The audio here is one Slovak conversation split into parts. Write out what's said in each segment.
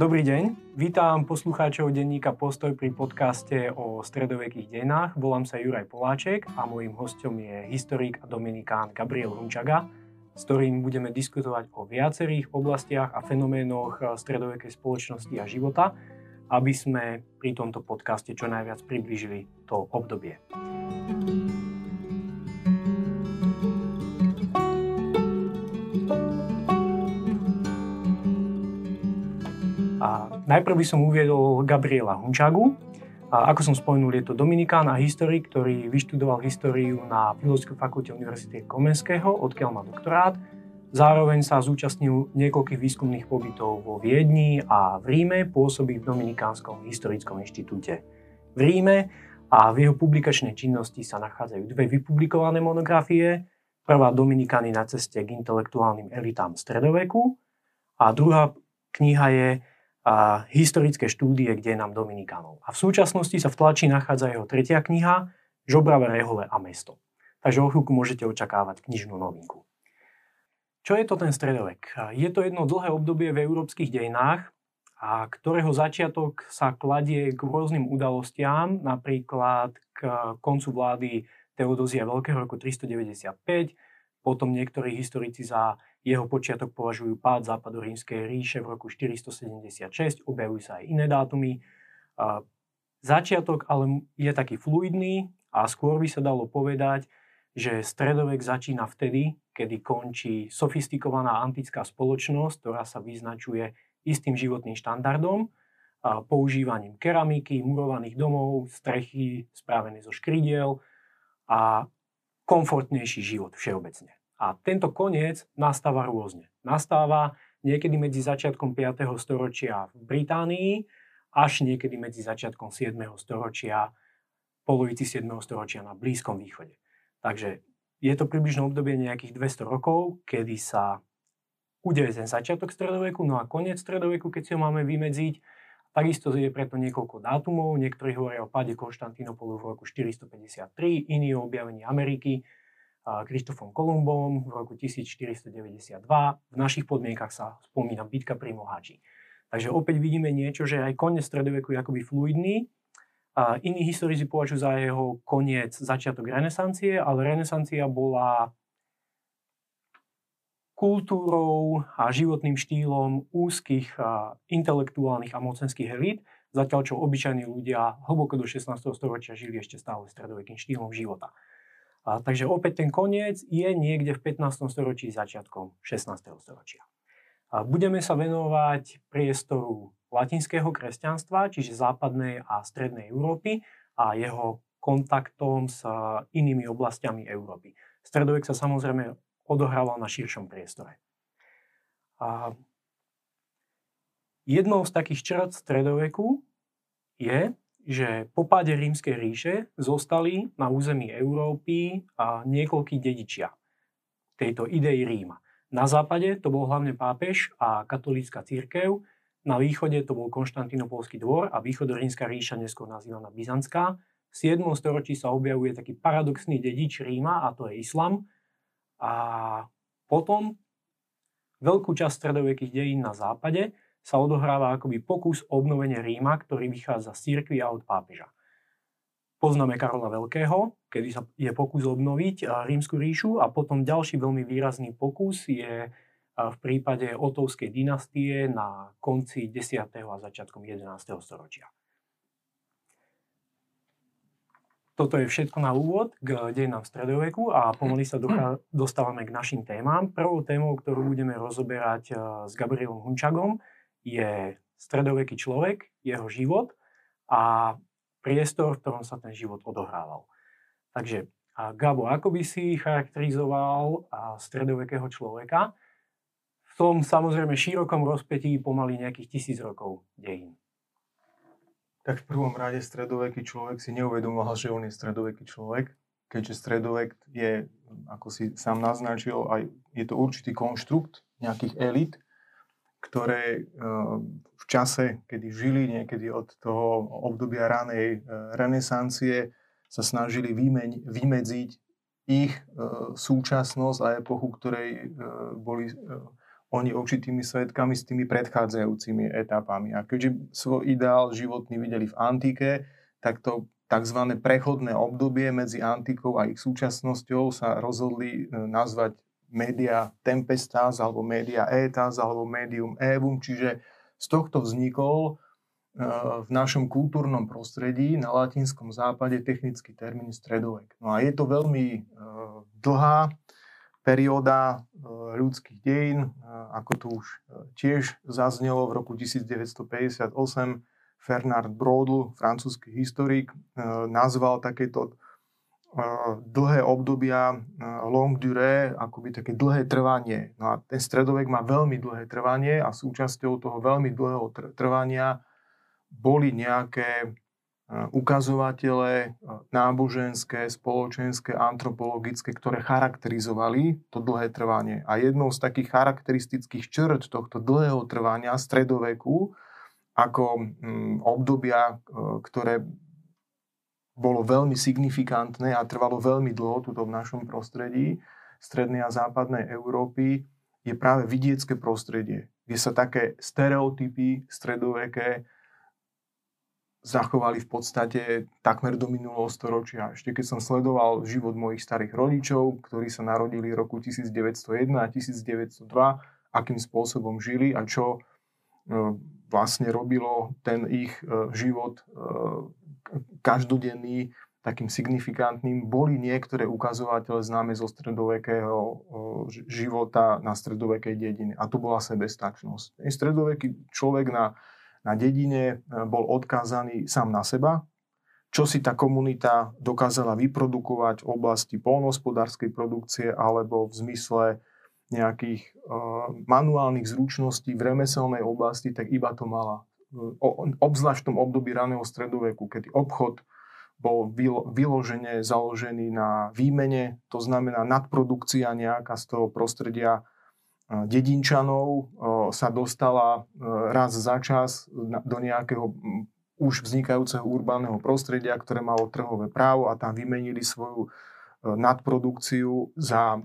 Dobrý deň, vítam poslucháčov denníka Postoj pri podcaste o stredovekých dejinách. Volám sa Juraj Poláček a môjim hostom je historik a dominikán Gabriel Hunčaga, s ktorým budeme diskutovať o viacerých oblastiach a fenoménoch stredovekej spoločnosti a života, aby sme pri tomto podcaste čo najviac približili to obdobie. Najprv by som uviedol Gabriela Hunčagu. A ako som spomenul, je to Dominikán a historik, ktorý vyštudoval históriu na Filozofickej fakulte Univerzity Komenského, odkiaľ má doktorát. Zároveň sa zúčastnil niekoľkých výskumných pobytov vo Viedni a v Ríme, pôsobí v Dominikánskom historickom inštitúte v Ríme a v jeho publikačnej činnosti sa nachádzajú dve vypublikované monografie. Prvá Dominikány na ceste k intelektuálnym elitám stredoveku a druhá kniha je a historické štúdie, kde nám Dominikánov. A v súčasnosti sa v tlači nachádza jeho tretia kniha Žobravé rehole a mesto. Takže o chvíľku môžete očakávať knižnú novinku. Čo je to ten stredovek? Je to jedno dlhé obdobie v európskych dejinách, a ktorého začiatok sa kladie k rôznym udalostiam, napríklad k koncu vlády Teodozia Veľkého roku 395, potom niektorí historici za jeho počiatok považujú pád západorímskej ríše v roku 476, objavujú sa aj iné dátumy. Začiatok ale je taký fluidný a skôr by sa dalo povedať, že stredovek začína vtedy, kedy končí sofistikovaná antická spoločnosť, ktorá sa vyznačuje istým životným štandardom, používaním keramiky, murovaných domov, strechy spravené zo škridiel a komfortnejší život všeobecne. A tento koniec nastáva rôzne. Nastáva niekedy medzi začiatkom 5. storočia v Británii až niekedy medzi začiatkom 7. storočia, polovici 7. storočia na Blízkom východe. Takže je to približno obdobie nejakých 200 rokov, kedy sa udeje ten začiatok stredoveku, no a koniec stredoveku, keď si ho máme vymedziť, Takisto je preto niekoľko dátumov, niektorí hovoria o páde Konštantínopolu v roku 453, iní o objavení Ameriky Krištofom Kolumbom v roku 1492. V našich podmienkach sa spomína bitka pri Mohači. Takže opäť vidíme niečo, že aj koniec stredoveku je akoby fluidný. A iní historici považujú za jeho koniec začiatok renesancie, ale renesancia bola kultúrou a životným štýlom úzkých a intelektuálnych a mocenských elít, zatiaľ čo obyčajní ľudia hlboko do 16. storočia žili ešte stále stredovekým štýlom života. A, takže opäť ten koniec je niekde v 15. storočí začiatkom 16. storočia. A budeme sa venovať priestoru latinského kresťanstva, čiže západnej a strednej Európy a jeho kontaktom s inými oblastiami Európy. Stredovek sa samozrejme odohrával na širšom priestore. A jednou z takých črt stredoveku je, že po páde rímskej ríše zostali na území Európy a niekoľkí dedičia tejto idei Ríma. Na západe to bol hlavne pápež a katolícka církev, na východe to bol Konštantinopolský dvor a východorímska ríša, neskôr nazývaná Byzantská. V 7. storočí sa objavuje taký paradoxný dedič Ríma a to je islam, a potom veľkú časť stredovekých dejín na západe sa odohráva akoby pokus obnovenia Ríma, ktorý vychádza z církvy a od pápeža. Poznáme Karola Veľkého, kedy sa je pokus obnoviť rímsku ríšu a potom ďalší veľmi výrazný pokus je v prípade Otovskej dynastie na konci 10. a začiatkom 11. storočia. Toto je všetko na úvod k dejinám stredoveku a pomaly sa dostávame k našim témam. Prvou témou, ktorú budeme rozoberať e, s Gabrielom Hunčagom, je stredoveký človek, jeho život a priestor, v ktorom sa ten život odohrával. Takže Gabo, ako by si charakterizoval stredovekého človeka v tom samozrejme širokom rozpetí pomaly nejakých tisíc rokov dejín? Tak v prvom rade stredoveký človek si neuvedomoval, že on je stredoveký človek, keďže stredovek je, ako si sám naznačil, aj je to určitý konštrukt nejakých elit, ktoré eh, v čase, kedy žili niekedy od toho obdobia ranej eh, renesancie, sa snažili vymeň, vymedziť ich eh, súčasnosť a epochu, ktorej boli oni určitými svetkami s tými predchádzajúcimi etapami. A keďže svoj ideál životný videli v antike, tak to tzv. prechodné obdobie medzi antikou a ich súčasnosťou sa rozhodli e, nazvať media tempestas alebo media etas alebo medium evum, čiže z tohto vznikol e, v našom kultúrnom prostredí na latinskom západe technický termín stredovek. No a je to veľmi e, dlhá perióda ľudských dejín, ako tu už tiež zaznelo v roku 1958 Fernand Brodl, francúzsky historik, e, nazval takéto e, dlhé obdobia e, long durée, akoby také dlhé trvanie. No a ten stredovek má veľmi dlhé trvanie a súčasťou toho veľmi dlhého trvania boli nejaké ukazovatele náboženské, spoločenské, antropologické, ktoré charakterizovali to dlhé trvanie. A jednou z takých charakteristických črt tohto dlhého trvania stredoveku ako mm, obdobia, e, ktoré bolo veľmi signifikantné a trvalo veľmi dlho tuto v našom prostredí, strednej a západnej Európy, je práve vidiecké prostredie, kde sa také stereotypy stredoveké zachovali v podstate takmer do minulého storočia. Ešte keď som sledoval život mojich starých rodičov, ktorí sa narodili v roku 1901 a 1902, akým spôsobom žili a čo e, vlastne robilo ten ich e, život e, každodenný takým signifikantným, boli niektoré ukazovatele známe zo stredovekého života na stredovekej dedine. A to bola sebestačnosť. Stredoveký človek na, na dedine bol odkázaný sám na seba, čo si tá komunita dokázala vyprodukovať v oblasti polnohospodárskej produkcie alebo v zmysle nejakých uh, manuálnych zručností v remeselnej oblasti, tak iba to mala. O, obzvlášť v tom období raného stredoveku, kedy obchod bol vyložene založený na výmene, to znamená nadprodukcia nejaká z toho prostredia dedinčanov sa dostala raz za čas do nejakého už vznikajúceho urbánneho prostredia, ktoré malo trhové právo a tam vymenili svoju nadprodukciu za e,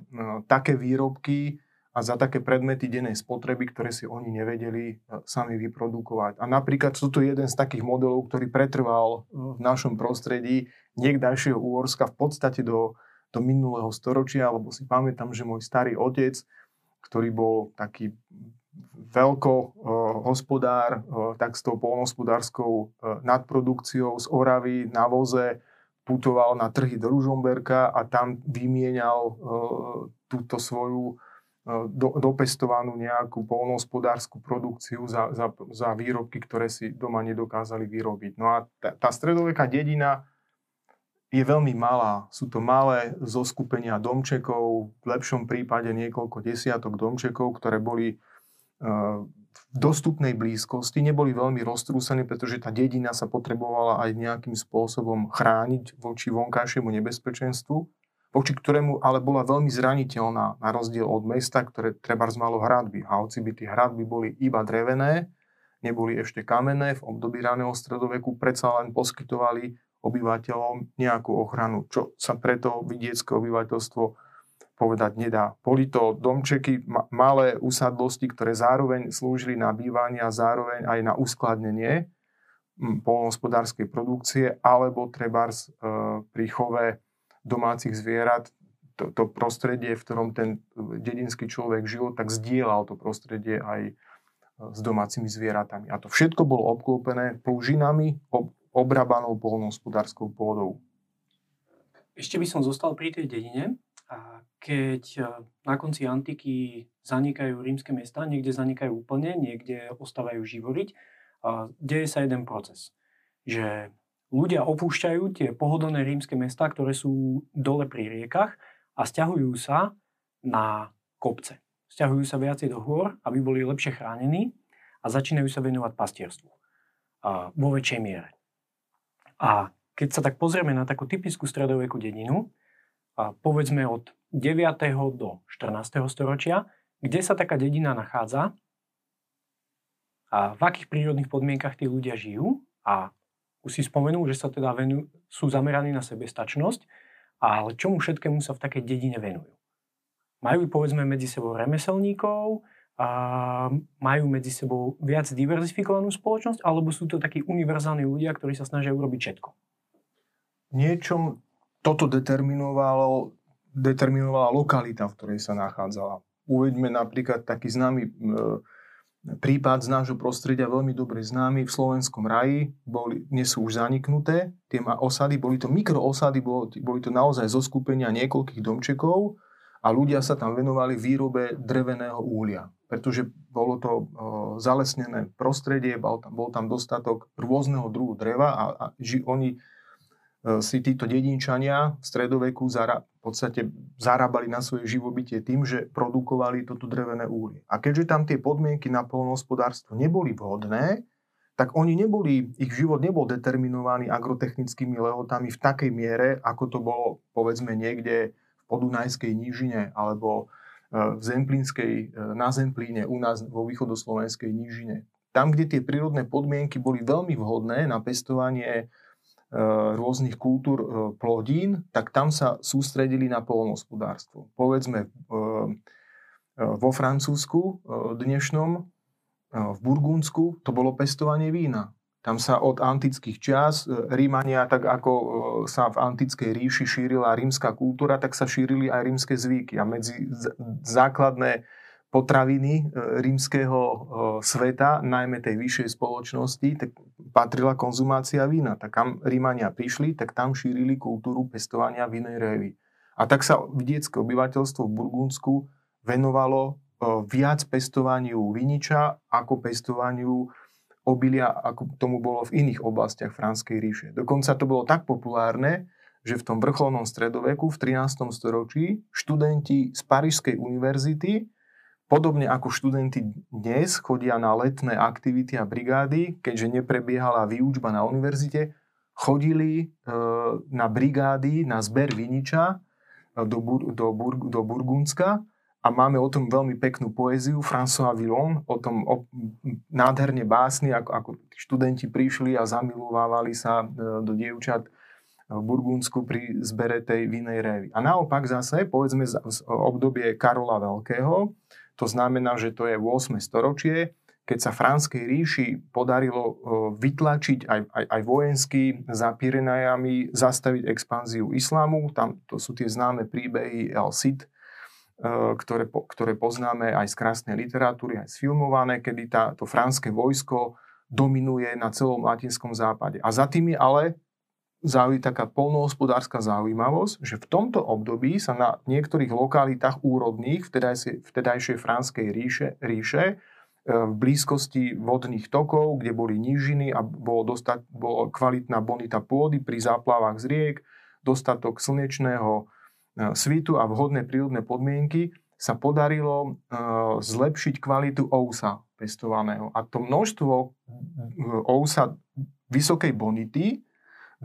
také výrobky a za také predmety dennej spotreby, ktoré si oni nevedeli e, sami vyprodukovať. A napríklad sú to jeden z takých modelov, ktorý pretrval e, v našom prostredí niekdajšieho Úorska v podstate do, do minulého storočia, lebo si pamätám, že môj starý otec, ktorý bol taký veľko hospodár, tak s tou polnohospodárskou nadprodukciou z Oravy na voze putoval na trhy do Ružomberka a tam vymienial e, túto svoju do, dopestovanú nejakú polnohospodárskú produkciu za, za, za výrobky, ktoré si doma nedokázali vyrobiť. No a tá, tá stredoveká dedina je veľmi malá. Sú to malé zoskupenia domčekov, v lepšom prípade niekoľko desiatok domčekov, ktoré boli v dostupnej blízkosti, neboli veľmi roztrúsené, pretože tá dedina sa potrebovala aj nejakým spôsobom chrániť voči vonkajšiemu nebezpečenstvu, voči ktorému ale bola veľmi zraniteľná, na rozdiel od mesta, ktoré treba malo hradby. A hoci by tie hradby boli iba drevené, neboli ešte kamenné, v období raného stredoveku predsa len poskytovali obyvateľom nejakú ochranu, čo sa preto vidiecké obyvateľstvo povedať nedá. Boli to domčeky, malé usadlosti, ktoré zároveň slúžili na bývanie a zároveň aj na uskladnenie polnohospodárskej produkcie, alebo trebárs e, pri chove domácich zvierat to, to prostredie, v ktorom ten dedinský človek žil, tak zdieľal to prostredie aj e, s domácimi zvieratami. A to všetko bolo obklopené plužinami, ob, obrabanou polnohospodárskou pôdou. Ešte by som zostal pri tej dedine. A keď e, na konci antiky zanikajú rímske mesta, niekde zanikajú úplne, niekde ostávajú živoriť, deje sa jeden proces. Že ľudia opúšťajú tie pohodlné rímske mesta, ktoré sú dole pri riekach a stiahujú sa na kopce. Stiahujú sa viacej do hôr, aby boli lepšie chránení a začínajú sa venovať pastierstvu vo väčšej miere. A keď sa tak pozrieme na takú typickú stredovekú dedinu, a povedzme od 9. do 14. storočia, kde sa taká dedina nachádza a v akých prírodných podmienkach tí ľudia žijú a už si spomenú, že sa teda venujú, sú zameraní na sebestačnosť, ale čomu všetkému sa v takej dedine venujú. Majú povedzme medzi sebou remeselníkov, majú medzi sebou viac diverzifikovanú spoločnosť, alebo sú to takí univerzálni ľudia, ktorí sa snažia urobiť všetko? Niečom toto determinovalo, determinovala lokalita, v ktorej sa nachádzala. Uveďme napríklad taký známy e, prípad z nášho prostredia, veľmi dobre známy v slovenskom raji, boli, dnes sú už zaniknuté, tie osady, boli to mikroosady, boli, boli to naozaj zo skupenia niekoľkých domčekov a ľudia sa tam venovali výrobe dreveného úlia pretože bolo to zalesnené prostredie, bol tam, bol tam dostatok rôzneho druhu dreva a, a ži, oni e, si títo dedinčania v stredoveku zara, v podstate zarábali na svoje živobytie tým, že produkovali toto drevené úlie. A keďže tam tie podmienky na polnohospodárstvo neboli vhodné, tak oni neboli, ich život nebol determinovaný agrotechnickými lehotami v takej miere, ako to bolo povedzme niekde v podunajskej nížine alebo v Zemplínskej, e, na Zemplíne, u nás vo východoslovenskej nížine. Tam, kde tie prírodné podmienky boli veľmi vhodné na pestovanie e, rôznych kultúr e, plodín, tak tam sa sústredili na polnohospodárstvo. Povedzme vo Francúzsku dnešnom, v Burgundsku, to bolo pestovanie vína. Tam sa od antických čias Rímania, tak ako sa v antickej ríši šírila rímska kultúra, tak sa šírili aj rímske zvyky. A medzi základné potraviny e, rímskeho sveta, najmä tej vyššej spoločnosti, tak patrila konzumácia vína. Tak kam Rímania prišli, tak tam šírili kultúru pestovania vinej révy. A tak sa vidiecké obyvateľstvo v Burgundsku venovalo viac pestovaniu viniča ako pestovaniu obilia, ako tomu bolo v iných oblastiach Franskej ríše. Dokonca to bolo tak populárne, že v tom vrcholnom stredoveku v 13. storočí študenti z Parížskej univerzity, podobne ako študenti dnes, chodia na letné aktivity a brigády, keďže neprebiehala výučba na univerzite, chodili e, na brigády, na zber viniča e, do, do, do Burgundska a máme o tom veľmi peknú poéziu François Villon, o tom o, nádherne básny, ako, ako študenti prišli a zamilovávali sa e, do dievčat v Burgundsku pri zbere tej vinej révy. A naopak zase, povedzme z obdobie Karola Veľkého, to znamená, že to je 8. storočie, keď sa Franskej ríši podarilo e, vytlačiť aj, aj, aj vojensky za Pirenajami, zastaviť expanziu islámu, tam to sú tie známe príbehy El Cid, E, ktoré, ktoré poznáme aj z krásnej literatúry, aj sfilmované, kedy tá, to franské vojsko dominuje na celom latinskom západe. A za tým je ale zaují taká polnohospodárska zaujímavosť, že v tomto období sa na niektorých lokalitách úrodných vtedajšej, vtedajšej franskej ríše, ríše e, v blízkosti vodných tokov, kde boli nížiny a bolo, dostať, bolo kvalitná bonita pôdy pri záplavách z riek, dostatok slnečného E, svitu a vhodné prírodné podmienky sa podarilo e, zlepšiť kvalitu ousa pestovaného. A to množstvo ousa vysokej bonity,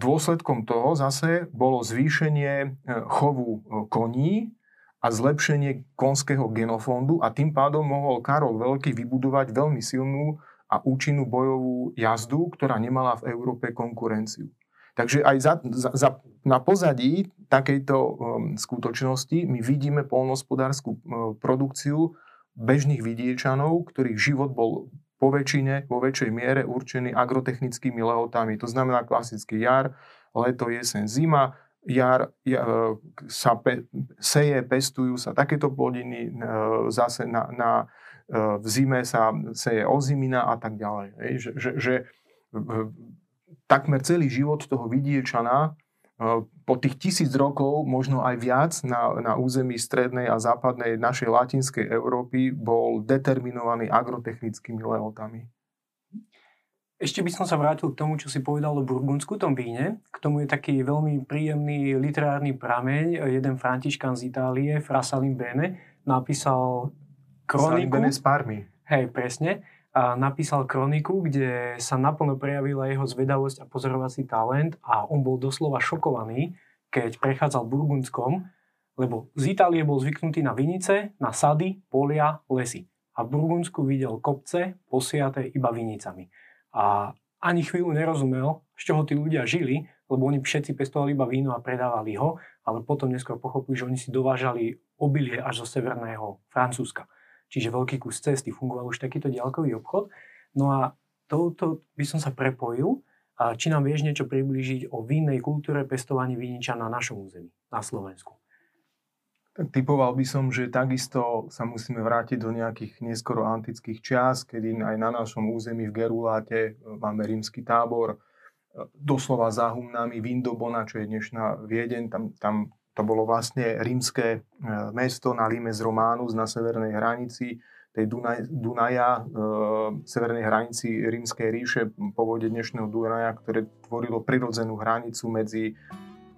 dôsledkom toho zase bolo zvýšenie chovu koní a zlepšenie konského genofondu a tým pádom mohol Karol Veľký vybudovať veľmi silnú a účinnú bojovú jazdu, ktorá nemala v Európe konkurenciu. Takže aj za, za, za, na pozadí takejto um, skutočnosti my vidíme polnospodárskú um, produkciu bežných vidiečanov, ktorých život bol po väčšine, vo väčšej miere určený agrotechnickými lehotami. To znamená klasický jar, leto, jesen, zima, jar, jar sa pe, seje, pestujú sa takéto plodiny, e, zase na, na, e, v zime sa seje ozimina a tak ďalej. Že, že, že takmer celý život toho vidiečana e, po tých tisíc rokov, možno aj viac, na, na území strednej a západnej našej latinskej Európy bol determinovaný agrotechnickými lehotami. Ešte by som sa vrátil k tomu, čo si povedal o burgundsku tom víne. K tomu je taký veľmi príjemný literárny prameň. Jeden františkan z Itálie, Fra Bene, napísal kroniku. Bene z Parmy. Hej, presne a napísal kroniku, kde sa naplno prejavila jeho zvedavosť a pozorovací talent a on bol doslova šokovaný, keď prechádzal Burgundskom, lebo z Itálie bol zvyknutý na vinice, na sady, polia, lesy. A v Burgundsku videl kopce posiaté iba vinicami. A ani chvíľu nerozumel, z čoho tí ľudia žili, lebo oni všetci pestovali iba víno a predávali ho, ale potom neskôr pochopili, že oni si dovážali obilie až zo severného Francúzska. Čiže veľký kus cesty, fungoval už takýto ďalkový obchod. No a touto by som sa prepojil, a či nám vieš niečo priblížiť o vinnej kultúre pestovania viniča na našom území, na Slovensku. Tak typoval by som, že takisto sa musíme vrátiť do nejakých neskoro antických čias, kedy aj na našom území v Geruláte e, máme rímsky tábor, e, doslova za humnami Vindobona, čo je dnešná Viedeň, tam, tam to bolo vlastne rímske e, mesto na Limes Románus na severnej hranici tej Dunaj, Dunaja, e, severnej hranici Rímskej ríše, povode dnešného Dunaja, ktoré tvorilo prirodzenú hranicu medzi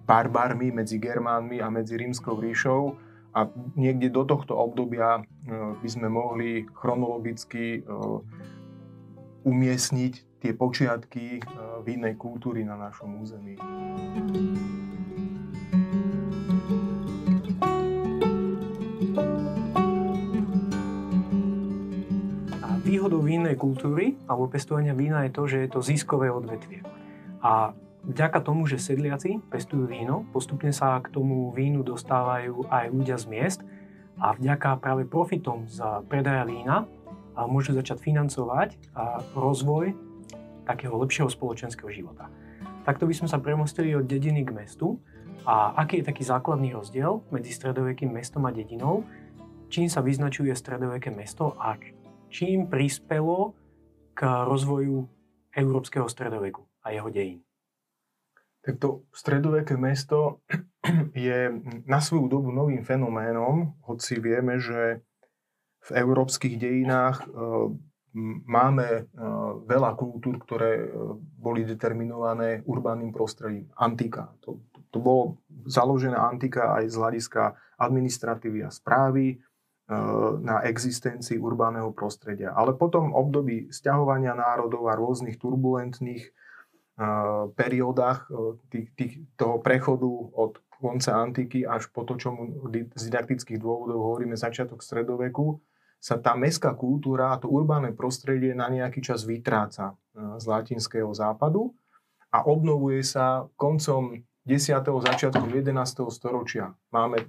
barbarmi, medzi Germánmi a medzi Rímskou ríšou. A niekde do tohto obdobia e, by sme mohli chronologicky e, umiestniť tie počiatky e, vinnej kultúry na našom území. Výhodou vínnej kultúry alebo pestovania vína je to, že je to ziskové odvetvie. A vďaka tomu, že sedliaci pestujú víno, postupne sa k tomu vínu dostávajú aj ľudia z miest a vďaka práve profitom z predaja vína môžu začať financovať rozvoj takého lepšieho spoločenského života. Takto by sme sa premostili od dediny k mestu a aký je taký základný rozdiel medzi stredovekým mestom a dedinou, čím sa vyznačuje stredoveké mesto a čím prispelo k rozvoju európskeho stredoveku a jeho dejín? Tak to stredoveké mesto je na svoju dobu novým fenoménom, hoci vieme, že v európskych dejinách e, máme e, veľa kultúr, ktoré e, boli determinované urbaným prostredím. Antika. To, to bolo založená antika aj z hľadiska administratívy a správy, na existencii urbánneho prostredia. Ale potom období sťahovania národov a rôznych turbulentných uh, periódach tých, tých, toho prechodu od konca antiky až po to, čo z didaktických dôvodov hovoríme začiatok stredoveku, sa tá mestská kultúra a to urbánne prostredie na nejaký čas vytráca z latinského západu a obnovuje sa koncom 10. začiatkom 11. storočia. Máme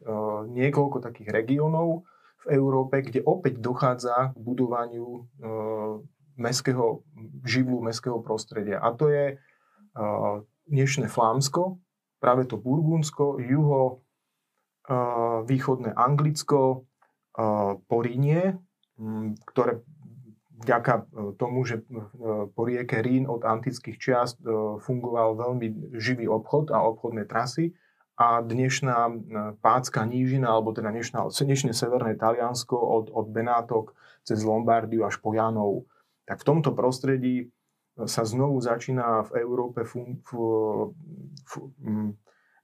niekoľko takých regiónov, v Európe, kde opäť dochádza k budovaniu e, mestského, živlu mestského prostredia. A to je e, dnešné Flámsko, práve to Burgundsko, juho, e, východné Anglicko, e, Porínie, ktoré vďaka e, tomu, že e, po rieke Rín od antických čiast e, fungoval veľmi živý obchod a obchodné trasy, a dnešná e, Pácka nížina, alebo teda dnešná, dnešné severné Taliansko od, od Benátok cez Lombardiu až po Janov. Tak v tomto prostredí e, sa znovu začína v Európe fun, f, f,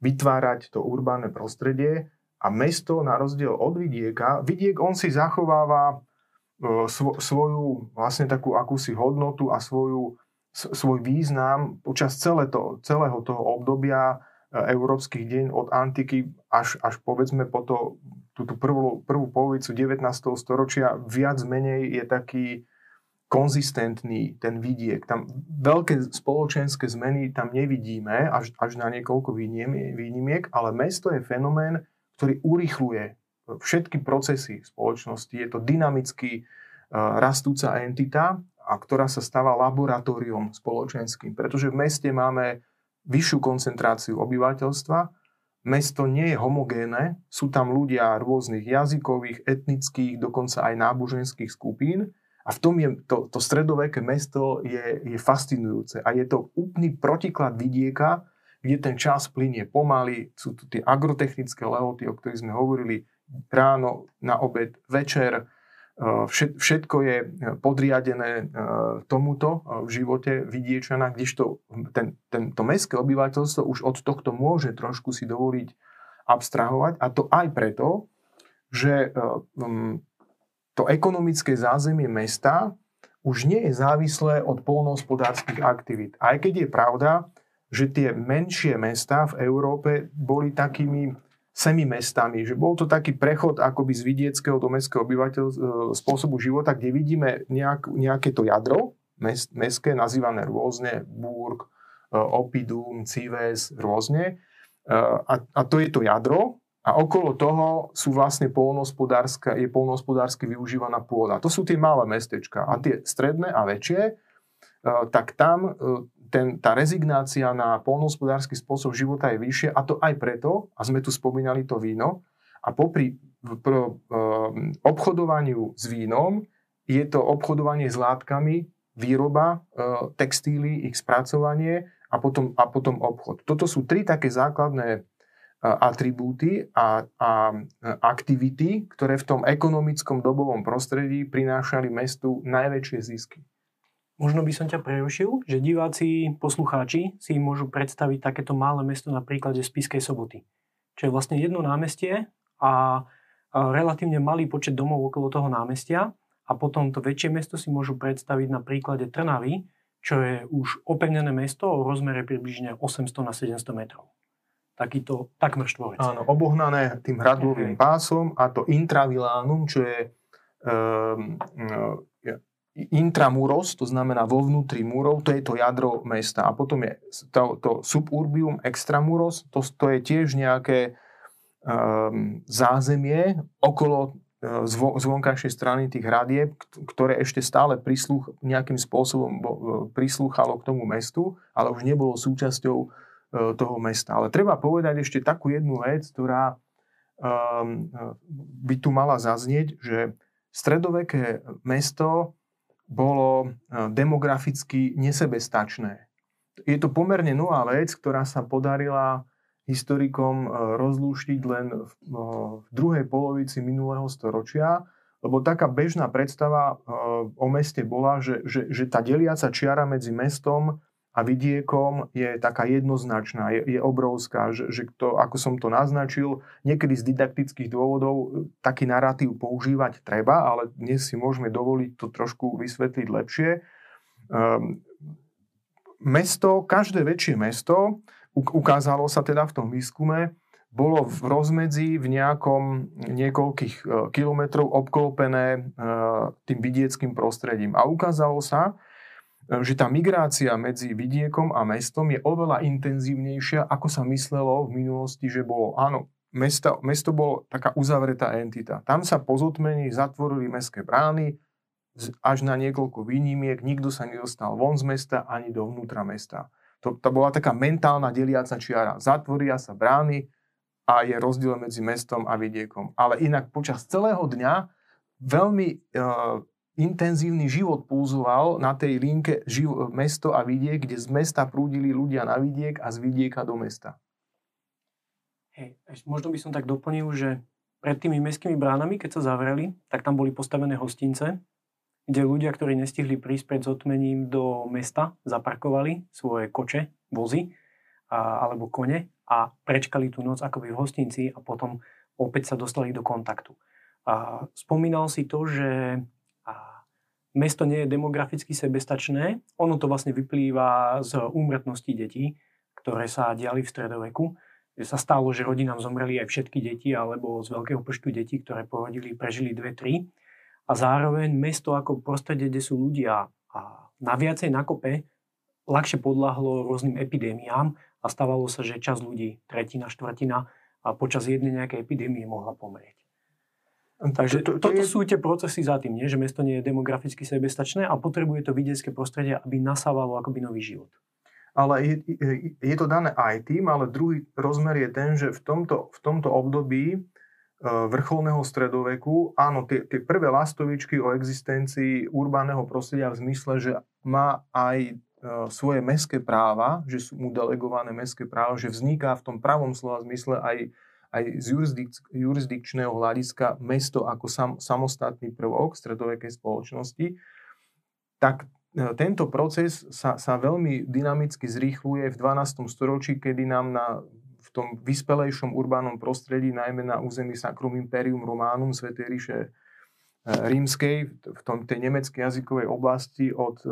vytvárať to urbánne prostredie a mesto na rozdiel od vidieka, vidiek on si zachováva e, svo, svoju vlastne takú akúsi hodnotu a svoju, svoj význam počas celé to, celého toho obdobia európskych deň od antiky až, až povedzme po to, túto prvú, prvú polovicu 19. storočia viac menej je taký konzistentný ten vidiek. Tam veľké spoločenské zmeny tam nevidíme až, až na niekoľko výnimiek, ale mesto je fenomén, ktorý urychluje všetky procesy spoločnosti. Je to dynamicky uh, rastúca entita, a ktorá sa stáva laboratóriom spoločenským. Pretože v meste máme vyššiu koncentráciu obyvateľstva. Mesto nie je homogénne, sú tam ľudia rôznych jazykových, etnických, dokonca aj náboženských skupín. A v tom je to, to stredoveké mesto je, je fascinujúce. A je to úplný protiklad vidieka, kde ten čas plinie pomaly. Sú tu tie agrotechnické lehoty, o ktorých sme hovorili ráno, na obed, večer Všetko je e, podriadené e, tomuto e, v živote vidiečana, kdežto ten, tento mestské obyvateľstvo už od tohto môže trošku si dovoliť abstrahovať. A to aj preto, že to ekonomické zázemie mesta už nie je závislé od polnohospodárskych aktivít. Aj keď je pravda, že tie menšie mesta v Európe boli takými semimestami, že bol to taký prechod akoby z vidieckého do mestského obyvateľ e, spôsobu života, kde vidíme nejak, nejaké to jadro mest, mestské, nazývané rôzne, Burg, e, Opidum, Cives, rôzne. E, a, a to je to jadro, a okolo toho sú vlastne polnohospodárska, je polnohospodársky využívaná pôda. To sú tie malé mestečka. A tie stredné a väčšie, tak tam ten, tá rezignácia na polnohospodársky spôsob života je vyššia a to aj preto, a sme tu spomínali to víno, a popri pro, um, obchodovaniu s vínom je to obchodovanie s látkami, výroba uh, textíly, ich spracovanie a potom, a potom obchod. Toto sú tri také základné atribúty a, a aktivity, ktoré v tom ekonomickom dobovom prostredí prinášali mestu najväčšie zisky. Možno by som ťa prerušil, že diváci, poslucháči si môžu predstaviť takéto malé mesto na príklade Spiskej soboty. Čo je vlastne jedno námestie a relatívne malý počet domov okolo toho námestia a potom to väčšie mesto si môžu predstaviť na príklade Trnavy, čo je už opevnené mesto o rozmere približne 800 na 700 metrov takýto takmer štvorec. Áno, obohnané tým hradlovým pásom a to intravilánum, čo je um, intramuros, to znamená vo vnútri múrov, to je to jadro mesta. A potom je to, to suburbium extramuros, to, to je tiež nejaké um, zázemie okolo e, zvo, vonkajšej strany tých hradieb, ktoré ešte stále prislúch, nejakým spôsobom e, prislúchalo k tomu mestu, ale už nebolo súčasťou E, toho mesta. Ale treba povedať ešte takú jednu vec, ktorá um, by tu mala zaznieť, že stredoveké mesto bolo e, demograficky nesebestačné. Je to pomerne nová vec, ktorá sa podarila historikom rozlúštiť len v druhej polovici minulého storočia, lebo taká bežná predstava o meste bola, že, že, že tá deliaca čiara medzi mestom a vidiekom je taká jednoznačná, je, je obrovská, že, že to, ako som to naznačil, niekedy z didaktických dôvodov e, taký narratív používať treba, ale dnes si môžeme dovoliť to trošku vysvetliť lepšie. Um, mesto, každé väčšie mesto, ukázalo sa teda v tom výskume, bolo v rozmedzi v nejakom niekoľkých e, kilometrov obklopené e, tým vidieckým prostredím. A ukázalo sa, že tá migrácia medzi vidiekom a mestom je oveľa intenzívnejšia, ako sa myslelo v minulosti, že bolo. Áno, mesto, mesto bolo taká uzavretá entita. Tam sa po zotmení zatvorili mestské brány, až na niekoľko výnimiek, nikto sa nedostal von z mesta ani dovnútra mesta. To, to bola taká mentálna deliaca čiara. Zatvoria sa brány a je rozdiel medzi mestom a vidiekom. Ale inak počas celého dňa veľmi uh, intenzívny život pulzoval na tej linke živ- mesto a vidiek, kde z mesta prúdili ľudia na vidiek a z vidieka do mesta. Hej, možno by som tak doplnil, že pred tými mestskými bránami, keď sa zavreli, tak tam boli postavené hostince, kde ľudia, ktorí nestihli prísť pred zotmením do mesta, zaparkovali svoje koče, vozy a, alebo kone a prečkali tú noc akoby v hostinci a potom opäť sa dostali do kontaktu. A spomínal si to, že mesto nie je demograficky sebestačné. Ono to vlastne vyplýva z úmrtnosti detí, ktoré sa diali v stredoveku. Že sa stalo, že rodinám zomreli aj všetky deti alebo z veľkého počtu detí, ktoré porodili, prežili dve, tri. A zároveň mesto ako prostredie, kde sú ľudia a na viacej nakope ľahšie podľahlo rôznym epidémiám a stávalo sa, že čas ľudí, tretina, štvrtina a počas jednej nejakej epidémie mohla pomrieť. Takže to, to, to toto je... sú tie procesy za tým, nie? že mesto nie je demograficky sebestačné a potrebuje to vidiecké prostredie, aby nasávalo akoby nový život. Ale je, je to dané aj tým, ale druhý rozmer je ten, že v tomto, v tomto období e, vrcholného stredoveku, áno, tie, tie prvé lastovičky o existencii urbánneho prostredia v zmysle, že má aj e, svoje mestské práva, že sú mu delegované mestské práva, že vzniká v tom pravom slova zmysle aj aj z jurisdik- jurisdikčného hľadiska mesto ako sam, samostatný prvok stredovekej spoločnosti, tak e, tento proces sa, sa veľmi dynamicky zrýchluje v 12. storočí, kedy nám na, v tom vyspelejšom urbánom prostredí, najmä na území Sacrum Imperium Romanum, Sv. ríše e, rímskej, v tom, tej nemeckej jazykovej oblasti od e,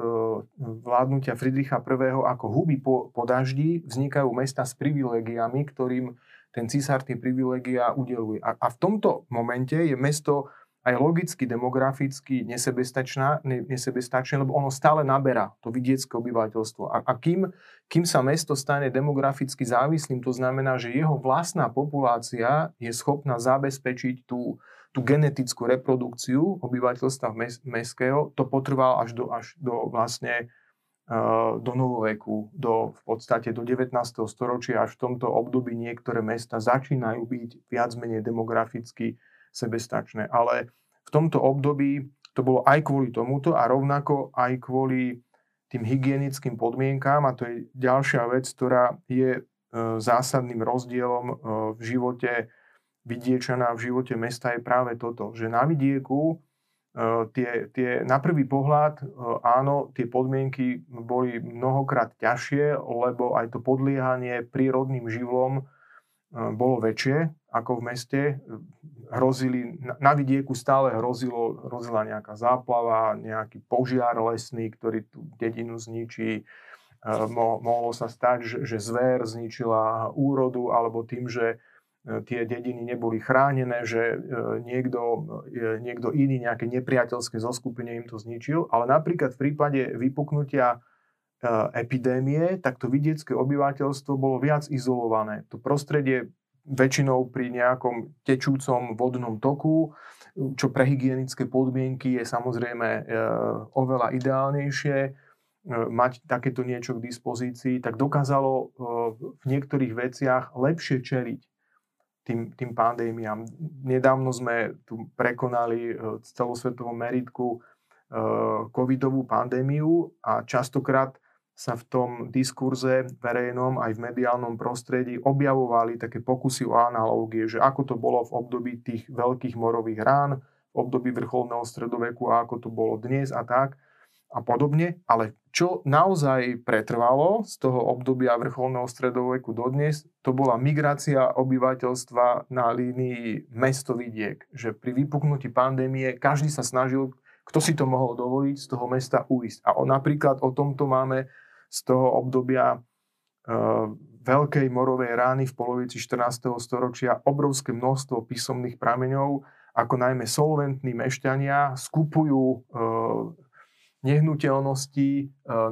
vládnutia Friedricha I. ako huby po, po daždi vznikajú mesta s privilegiami, ktorým ten císar tie privilegia udeluje. A, a v tomto momente je mesto aj logicky, demograficky nesebestačná, nesebestačné, lebo ono stále naberá to vidiecké obyvateľstvo. A, a kým, kým sa mesto stane demograficky závislým, to znamená, že jeho vlastná populácia je schopná zabezpečiť tú, tú genetickú reprodukciu obyvateľstva mestského, to potrvalo až do, až do vlastne do novoveku, do, v podstate do 19. storočia, až v tomto období niektoré mesta začínajú byť viac menej demograficky sebestačné. Ale v tomto období to bolo aj kvôli tomuto a rovnako aj kvôli tým hygienickým podmienkám a to je ďalšia vec, ktorá je e, zásadným rozdielom e, v živote vidiečana, v živote mesta je práve toto, že na vidieku tie, tie, na prvý pohľad áno, tie podmienky boli mnohokrát ťažšie, lebo aj to podliehanie prírodným živlom bolo väčšie ako v meste. Hrozili, na vidieku stále hrozilo, hrozila nejaká záplava, nejaký požiar lesný, ktorý tú dedinu zničí. Mohlo sa stať, že, že zver zničila úrodu, alebo tým, že tie dediny neboli chránené, že e, niekto, e, niekto iný, nejaké nepriateľské zoskupenie im to zničil. Ale napríklad v prípade vypuknutia epidémie, tak to vidiecké obyvateľstvo bolo viac izolované. To prostredie väčšinou pri nejakom tečúcom vodnom toku, čo pre hygienické podmienky je samozrejme oveľa ideálnejšie, mať takéto niečo k dispozícii, tak dokázalo v niektorých veciach lepšie čeliť tým, tým pandémiám. Nedávno sme tu prekonali v e, celosvetovom meritku e, covidovú pandémiu a častokrát sa v tom diskurze verejnom aj v mediálnom prostredí objavovali také pokusy o analógie, že ako to bolo v období tých veľkých morových rán, v období vrcholného stredoveku a ako to bolo dnes a tak a podobne, ale čo naozaj pretrvalo z toho obdobia vrcholného stredoveku dodnes, to bola migrácia obyvateľstva na línii mesto-vidiek. Že pri vypuknutí pandémie každý sa snažil, kto si to mohol dovoliť, z toho mesta uísť. A o, napríklad o tomto máme z toho obdobia e, veľkej morovej rány v polovici 14. storočia obrovské množstvo písomných prameňov, ako najmä solventní mešťania skupujú e, nehnuteľnosti e,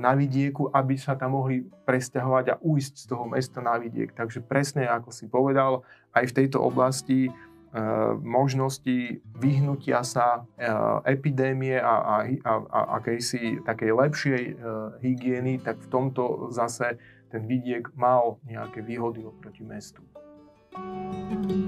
na vidieku, aby sa tam mohli presťahovať a ujsť z toho mesta na vidiek. Takže presne ako si povedal, aj v tejto oblasti e, možnosti vyhnutia sa e, epidémie a, a, a, a akejsi takej lepšej hygieny, tak v tomto zase ten vidiek mal nejaké výhody oproti mestu. thank you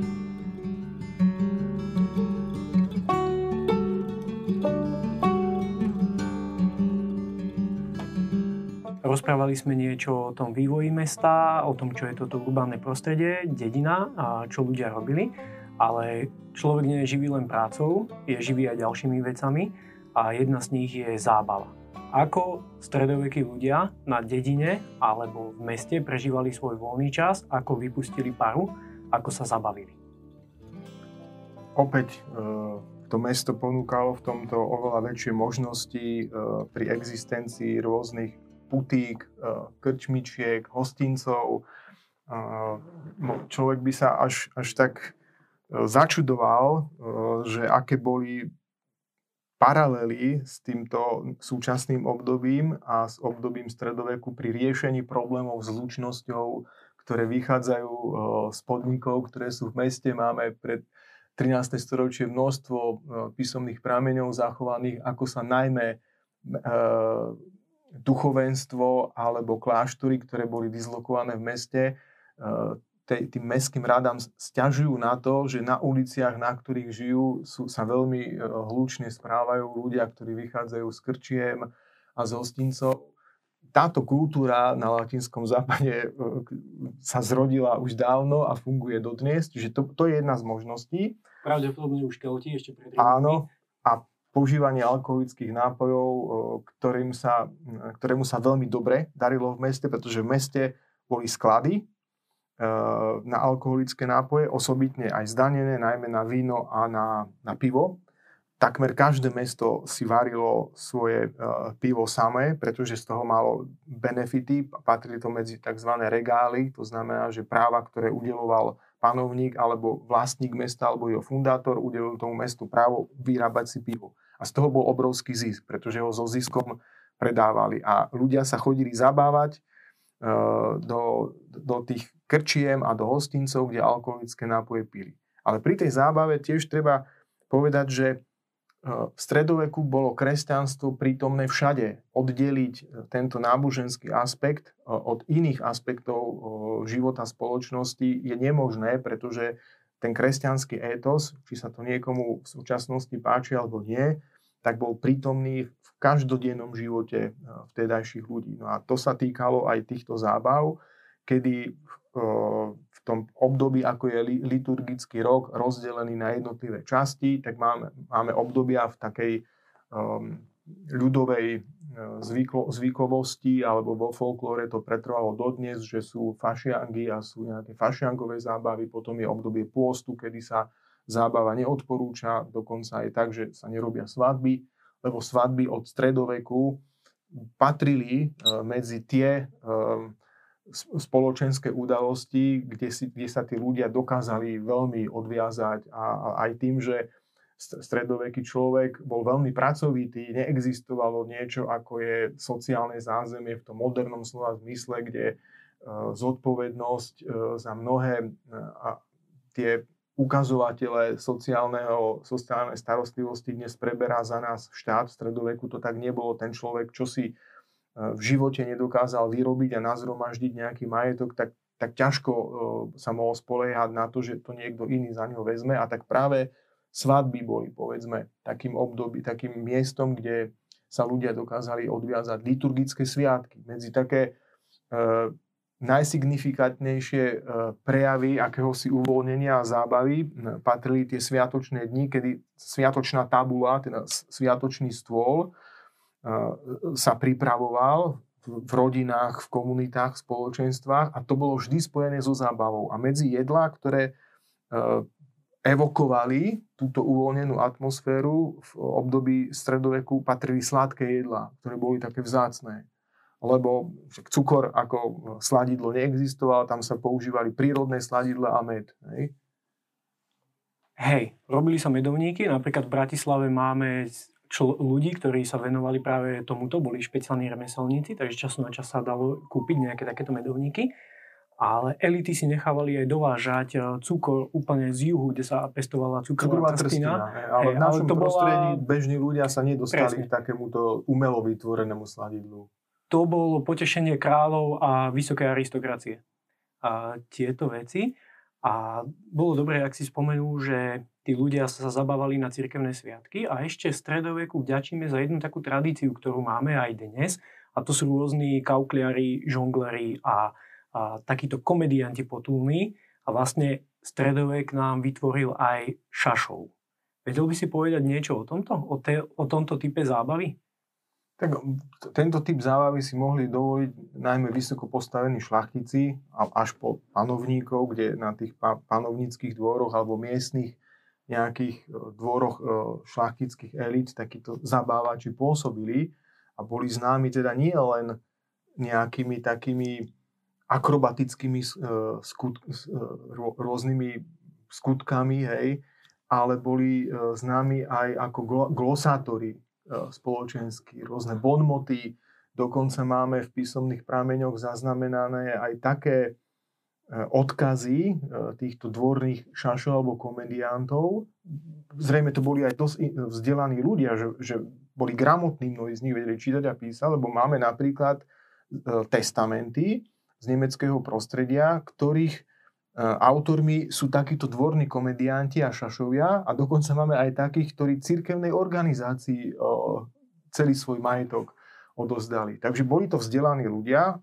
Rozprávali sme niečo o tom vývoji mesta, o tom, čo je toto urbánne prostredie, dedina a čo ľudia robili. Ale človek nie je živý len prácou, je živý aj ďalšími vecami a jedna z nich je zábava. Ako stredovekí ľudia na dedine alebo v meste prežívali svoj voľný čas, ako vypustili paru, ako sa zabavili. Opäť e, to mesto ponúkalo v tomto oveľa väčšie možnosti e, pri existencii rôznych putík, eh, krčmičiek, hostincov. Eh, človek by sa až, až tak eh, začudoval, že aké boli paralely s týmto súčasným obdobím a s obdobím stredoveku pri riešení problémov s zlučnosťou, ktoré vychádzajú z podnikov, ktoré sú v meste. Máme pred 13. storočie množstvo písomných prameňov zachovaných, ako sa najmä duchovenstvo alebo kláštory, ktoré boli dislokované v meste, e, tým mestským radám stiažujú na to, že na uliciach, na ktorých žijú, sú, sa veľmi e, hlučne správajú ľudia, ktorí vychádzajú z krčiem a z hostincov. Táto kultúra na latinskom západe e, sa zrodila už dávno a funguje dodnes, čiže to, to je jedna z možností. Pravdepodobne už Kelti ešte pred Áno, a používanie alkoholických nápojov, ktorým sa, ktorému sa veľmi dobre darilo v meste, pretože v meste boli sklady e, na alkoholické nápoje, osobitne aj zdanené, najmä na víno a na, na pivo. Takmer každé mesto si varilo svoje pivo samé, pretože z toho malo benefity, patrili to medzi tzv. regály, to znamená, že práva, ktoré udeloval panovník alebo vlastník mesta alebo jeho fundátor udelil tomu mestu právo vyrábať si pivo. A z toho bol obrovský zisk, pretože ho so ziskom predávali. A ľudia sa chodili zabávať uh, do, do tých krčiem a do hostincov, kde alkoholické nápoje pili. Ale pri tej zábave tiež treba povedať, že v stredoveku bolo kresťanstvo prítomné všade. Oddeliť e, tento náboženský aspekt e, od iných aspektov e, života spoločnosti je nemožné, pretože ten kresťanský étos, či sa to niekomu v súčasnosti páči alebo nie, tak bol prítomný v každodennom živote vtedajších ľudí. No a to sa týkalo aj týchto zábav, kedy v tom období, ako je liturgický rok rozdelený na jednotlivé časti, tak máme, máme obdobia v takej um, ľudovej zvyklo, zvykovosti alebo vo folklóre to pretrvalo dodnes, že sú fašiangy a sú nejaké fašiangové zábavy, potom je obdobie pôstu, kedy sa zábava neodporúča, dokonca aj tak, že sa nerobia svadby, lebo svadby od stredoveku patrili uh, medzi tie um, spoločenské udalosti, kde, si, kde sa tí ľudia dokázali veľmi odviazať a, a aj tým, že stredoveký človek bol veľmi pracovitý, neexistovalo niečo ako je sociálne zázemie v tom modernom slova zmysle, kde uh, zodpovednosť uh, za mnohé uh, tie ukazovatele sociálneho, sociálnej starostlivosti dnes preberá za nás štát. V stredoveku to tak nebolo. Ten človek, čo si v živote nedokázal vyrobiť a nazromaždiť nejaký majetok, tak, tak ťažko sa mohol spoliehať na to, že to niekto iný za ňo vezme. A tak práve svadby boli, povedzme, takým období, takým miestom, kde sa ľudia dokázali odviazať liturgické sviatky. Medzi také e, najsignifikantnejšie e, prejavy akéhosi uvoľnenia a zábavy patrili tie sviatočné dni, kedy sviatočná tabula, teda sviatočný stôl, sa pripravoval v rodinách, v komunitách, v spoločenstvách a to bolo vždy spojené so zábavou. A medzi jedlá, ktoré e, evokovali túto uvoľnenú atmosféru v období stredoveku patrili sladké jedlá, ktoré boli také vzácné. Lebo cukor ako sladidlo neexistoval, tam sa používali prírodné sladidla a med. Hej? Hej, robili sa medovníky, napríklad v Bratislave máme čl- ľudí, ktorí sa venovali práve tomuto, boli špeciálni remeselníci, takže času na čas sa dalo kúpiť nejaké takéto medovníky. Ale elity si nechávali aj dovážať e, cukor úplne z juhu, kde sa pestovala cukrová trstina. Ale v našom to prostredí bola... bežní ľudia sa nedostali Presne. k takémuto umelo vytvorenému sladidlu. To bolo potešenie kráľov a vysoké aristokracie. A tieto veci. A bolo dobré, ak si spomenul, že tí ľudia sa zabávali na cirkevné sviatky a ešte v stredoveku vďačíme za jednu takú tradíciu, ktorú máme aj dnes a to sú rôzni kaukliari, žongleri a, a takíto komedianti potulní a vlastne stredovek nám vytvoril aj šašov. Vedel by si povedať niečo o tomto? O, te, o tomto type zábavy? Tak tento typ zábavy si mohli dovoliť najmä vysoko postavení šlachtici až po panovníkov, kde na tých panovníckých dvoroch alebo miestnych nejakých e, dvoroch e, šlachtických elít takíto zabávači pôsobili a boli známi teda nie len nejakými takými akrobatickými e, skut, rôznymi skutkami, hej, ale boli známi aj ako glosátori E, spoločenský, rôzne bonmoty, dokonca máme v písomných prámeňoch zaznamenané aj také e, odkazy e, týchto dvorných šašov alebo komediantov. Zrejme to boli aj dosť vzdelaní ľudia, že, že boli gramotní, mnohí z nich vedeli čítať a písať, lebo máme napríklad testamenty z nemeckého prostredia, ktorých E, autormi sú takíto dvorní komedianti a šašovia a dokonca máme aj takých, ktorí cirkevnej organizácii e, celý svoj majetok odozdali. Takže boli to vzdelaní ľudia,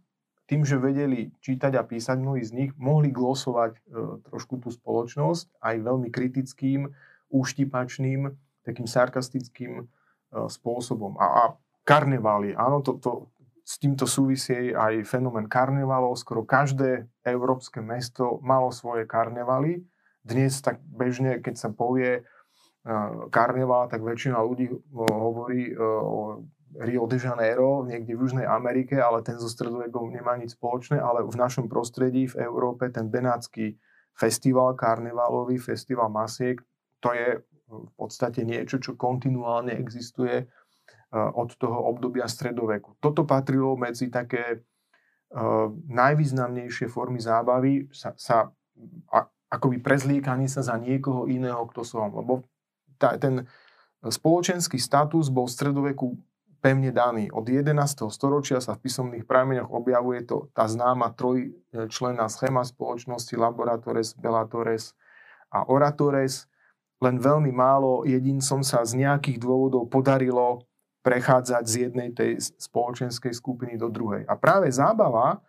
tým, že vedeli čítať a písať, mnohí z nich mohli glosovať e, trošku tú spoločnosť aj veľmi kritickým, úštipačným, takým sarkastickým spôsobom. A, a karnevály, áno, to, to, s týmto súvisí aj fenomén karnevalov. Skoro každé európske mesto malo svoje karnevaly. Dnes tak bežne, keď sa povie karneval, tak väčšina ľudí hovorí o Rio de Janeiro, niekde v Južnej Amerike, ale ten zo stredovekom nemá nič spoločné, ale v našom prostredí, v Európe, ten benátsky festival karnevalový, festival masiek, to je v podstate niečo, čo kontinuálne existuje od toho obdobia stredoveku. Toto patrilo medzi také najvýznamnejšie formy zábavy sa, sa akoby prezliekaní sa za niekoho iného, kto som. Lebo tá, ten spoločenský status bol v stredoveku pevne daný. Od 11. storočia sa v písomných prameňoch objavuje to, tá známa trojčlenná schéma spoločnosti Laboratores, Bellatores a Oratores. Len veľmi málo jedincom sa z nejakých dôvodov podarilo prechádzať z jednej tej spoločenskej skupiny do druhej. A práve zábava,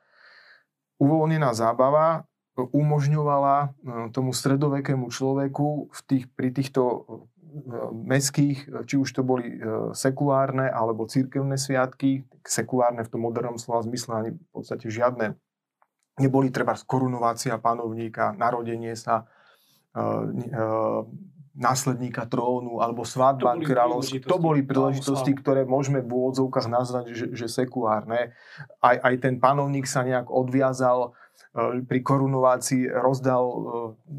uvoľnená zábava, umožňovala e, tomu stredovekému človeku v tých, pri týchto mestských, či už to boli e, sekulárne alebo církevné sviatky, sekulárne v tom modernom slova zmysle ani v podstate žiadne neboli treba korunovácia panovníka, narodenie sa, e, e, následníka trónu alebo svadba kráľovstva. To boli príležitosti, ktoré môžeme v úvodzovkách nazvať, že, že sekulárne. Aj, aj ten panovník sa nejak odviazal E, pri korunovácii rozdal e,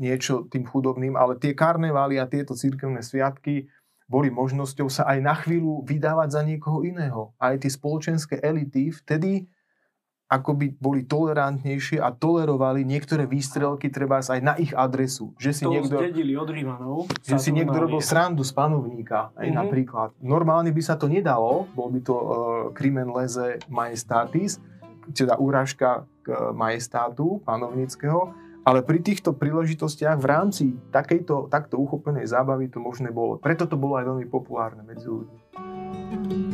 niečo tým chudobným, ale tie karnevály a tieto církevné sviatky boli možnosťou sa aj na chvíľu vydávať za niekoho iného. Aj tie spoločenské elity vtedy akoby boli tolerantnejšie a tolerovali niektoré výstrelky treba aj na ich adresu. Že si to niekto, od Rímanov. Že si niekto robil srandu z panovníka, aj mm-hmm. napríklad. Normálne by sa to nedalo, bol by to uh, crimen leze majestatis, teda úražka k majestátu panovníckého, ale pri týchto príležitostiach v rámci takejto, takto uchopenej zábavy to možné bolo. Preto to bolo aj veľmi populárne medzi ľuďmi.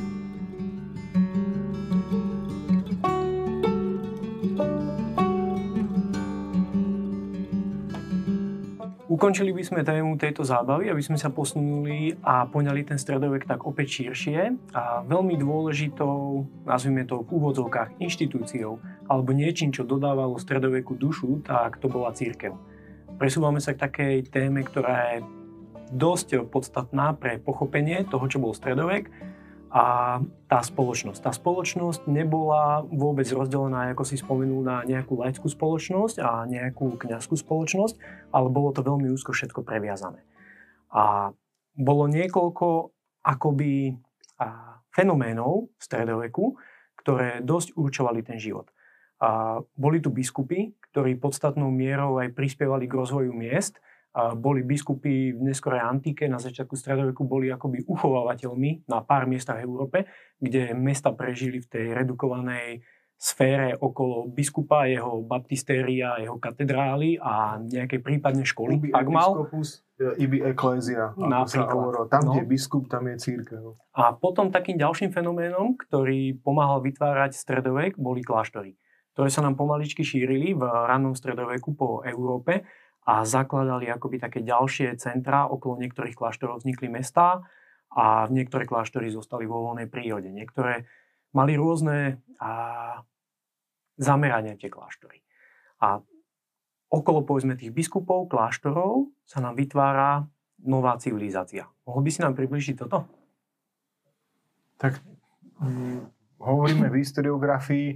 Ukončili by sme tému tejto zábavy, aby sme sa posunuli a poňali ten stredovek tak opäť širšie a veľmi dôležitou, nazvime to v úvodzovkách, inštitúciou alebo niečím, čo dodávalo stredoveku dušu, tak to bola církev. Presúvame sa k takej téme, ktorá je dosť podstatná pre pochopenie toho, čo bol stredovek a tá spoločnosť. Tá spoločnosť nebola vôbec rozdelená, ako si spomenul, na nejakú laickú spoločnosť a nejakú kňazskú spoločnosť, ale bolo to veľmi úzko všetko previazané. A bolo niekoľko akoby a, fenoménov v stredoveku, ktoré dosť určovali ten život. A boli tu biskupy, ktorí podstatnou mierou aj prispievali k rozvoju miest, boli biskupy v neskorej antike, na začiatku stredoveku boli akoby uchovávateľmi na pár miestach v Európe, kde mesta prežili v tej redukovanej sfére okolo biskupa, jeho baptistéria, jeho katedrály a nejaké prípadne školy, Ubi ak mal. Ibi ecclesia. Napríklad. Tam, no. kde je biskup, tam je církev. A potom takým ďalším fenoménom, ktorý pomáhal vytvárať stredovek, boli kláštory, ktoré sa nám pomaličky šírili v rannom stredoveku po Európe a zakladali akoby také ďalšie centra. Okolo niektorých kláštorov vznikli mestá a niektoré kláštory zostali vo voľnej prírode. Niektoré mali rôzne a, zamerania tie kláštory. A okolo povedzme tých biskupov, kláštorov sa nám vytvára nová civilizácia. Mohol by si nám približiť toto? Tak hm, hovoríme v historiografii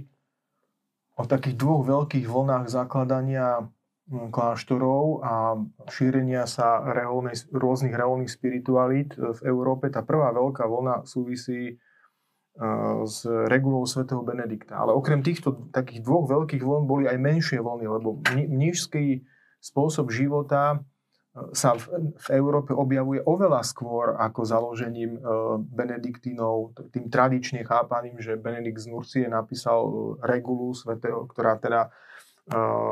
o takých dvoch veľkých vlnách zakladania kláštorov a šírenia sa reholnej, rôznych reholných spiritualít e, v Európe. Tá prvá veľká vlna súvisí e, s regulou svätého Benedikta. Ale okrem týchto takých dvoch veľkých vln boli aj menšie vlny, lebo mnížský spôsob života e, sa v, v Európe objavuje oveľa skôr ako založením Benediktínov, tým tradične chápaným, že Benedikt z Nurcie napísal regulu svätého, ktorá teda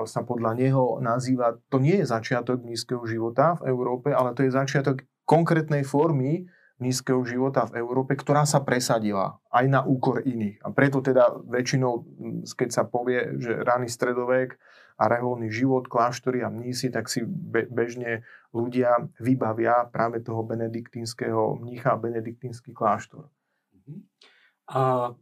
sa podľa neho nazýva, to nie je začiatok nízkeho života v Európe, ale to je začiatok konkrétnej formy nízkeho života v Európe, ktorá sa presadila aj na úkor iných. A preto teda väčšinou, keď sa povie, že raný stredovek a reholný život, kláštory a mnísi, tak si bežne ľudia vybavia práve toho benediktínskeho mnícha a benediktínsky kláštor. Mm-hmm.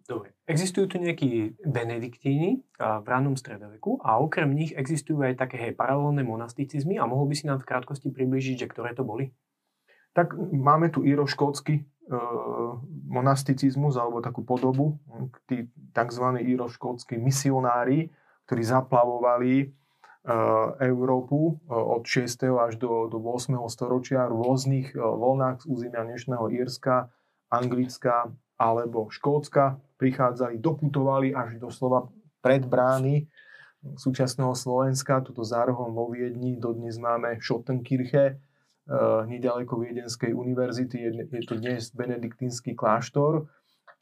Dobre. Existujú tu nejakí benediktíni v rannom stredoveku a okrem nich existujú aj také hej, paralelné monasticizmy a mohol by si nám v krátkosti približiť, že ktoré to boli? Tak máme tu íroškótsky e, monasticizmus alebo takú podobu, tí tzv. íroškótsky misionári, ktorí zaplavovali Európu od 6. až do, do 8. storočia v rôznych voľnách z územia dnešného Írska, Anglicka alebo Škótska. Prichádzali, doputovali až doslova pred brány súčasného Slovenska, tuto zárohom vo Viedni, dodnes máme Schottenkirche, nedaleko Viedenskej univerzity, je, je to dnes benediktínsky kláštor,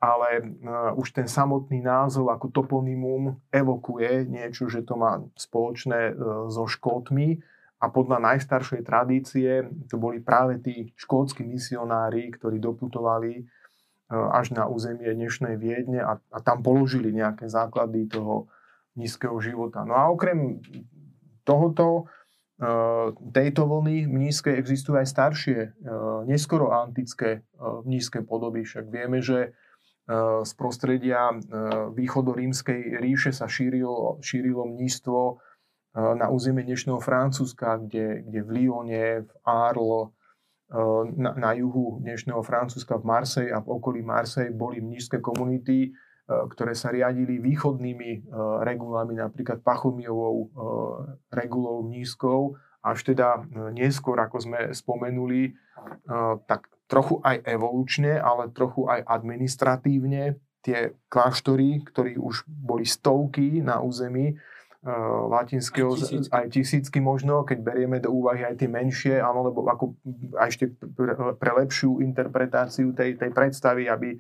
ale už ten samotný názov ako toponymum evokuje niečo, že to má spoločné e, so Škótmi a podľa najstaršej tradície to boli práve tí škótsky misionári, ktorí doputovali až na územie dnešnej Viedne a, a tam položili nejaké základy toho nízkeho života. No a okrem tohoto, e, tejto vlny nízkej existujú aj staršie, neskoro antické nízke podoby. Však vieme, že z prostredia východorímskej ríše sa šírilo, šírilo mníctvo eh, na územie dnešného Francúzska, kde, kde v Lyone, v Arles, na, na juhu dnešného Francúzska v Marseille a v okolí Marseille boli mnížské komunity, ktoré sa riadili východnými regulami, napríklad Pachomiovou regulou mnízkou, až teda neskôr, ako sme spomenuli, tak trochu aj evolučne, ale trochu aj administratívne tie kláštory, ktorí už boli stovky na území latinského, aj tisícky. aj tisícky možno, keď berieme do úvahy aj tie menšie, áno, lebo ako aj ešte pre, lepšiu interpretáciu tej, tej predstavy, aby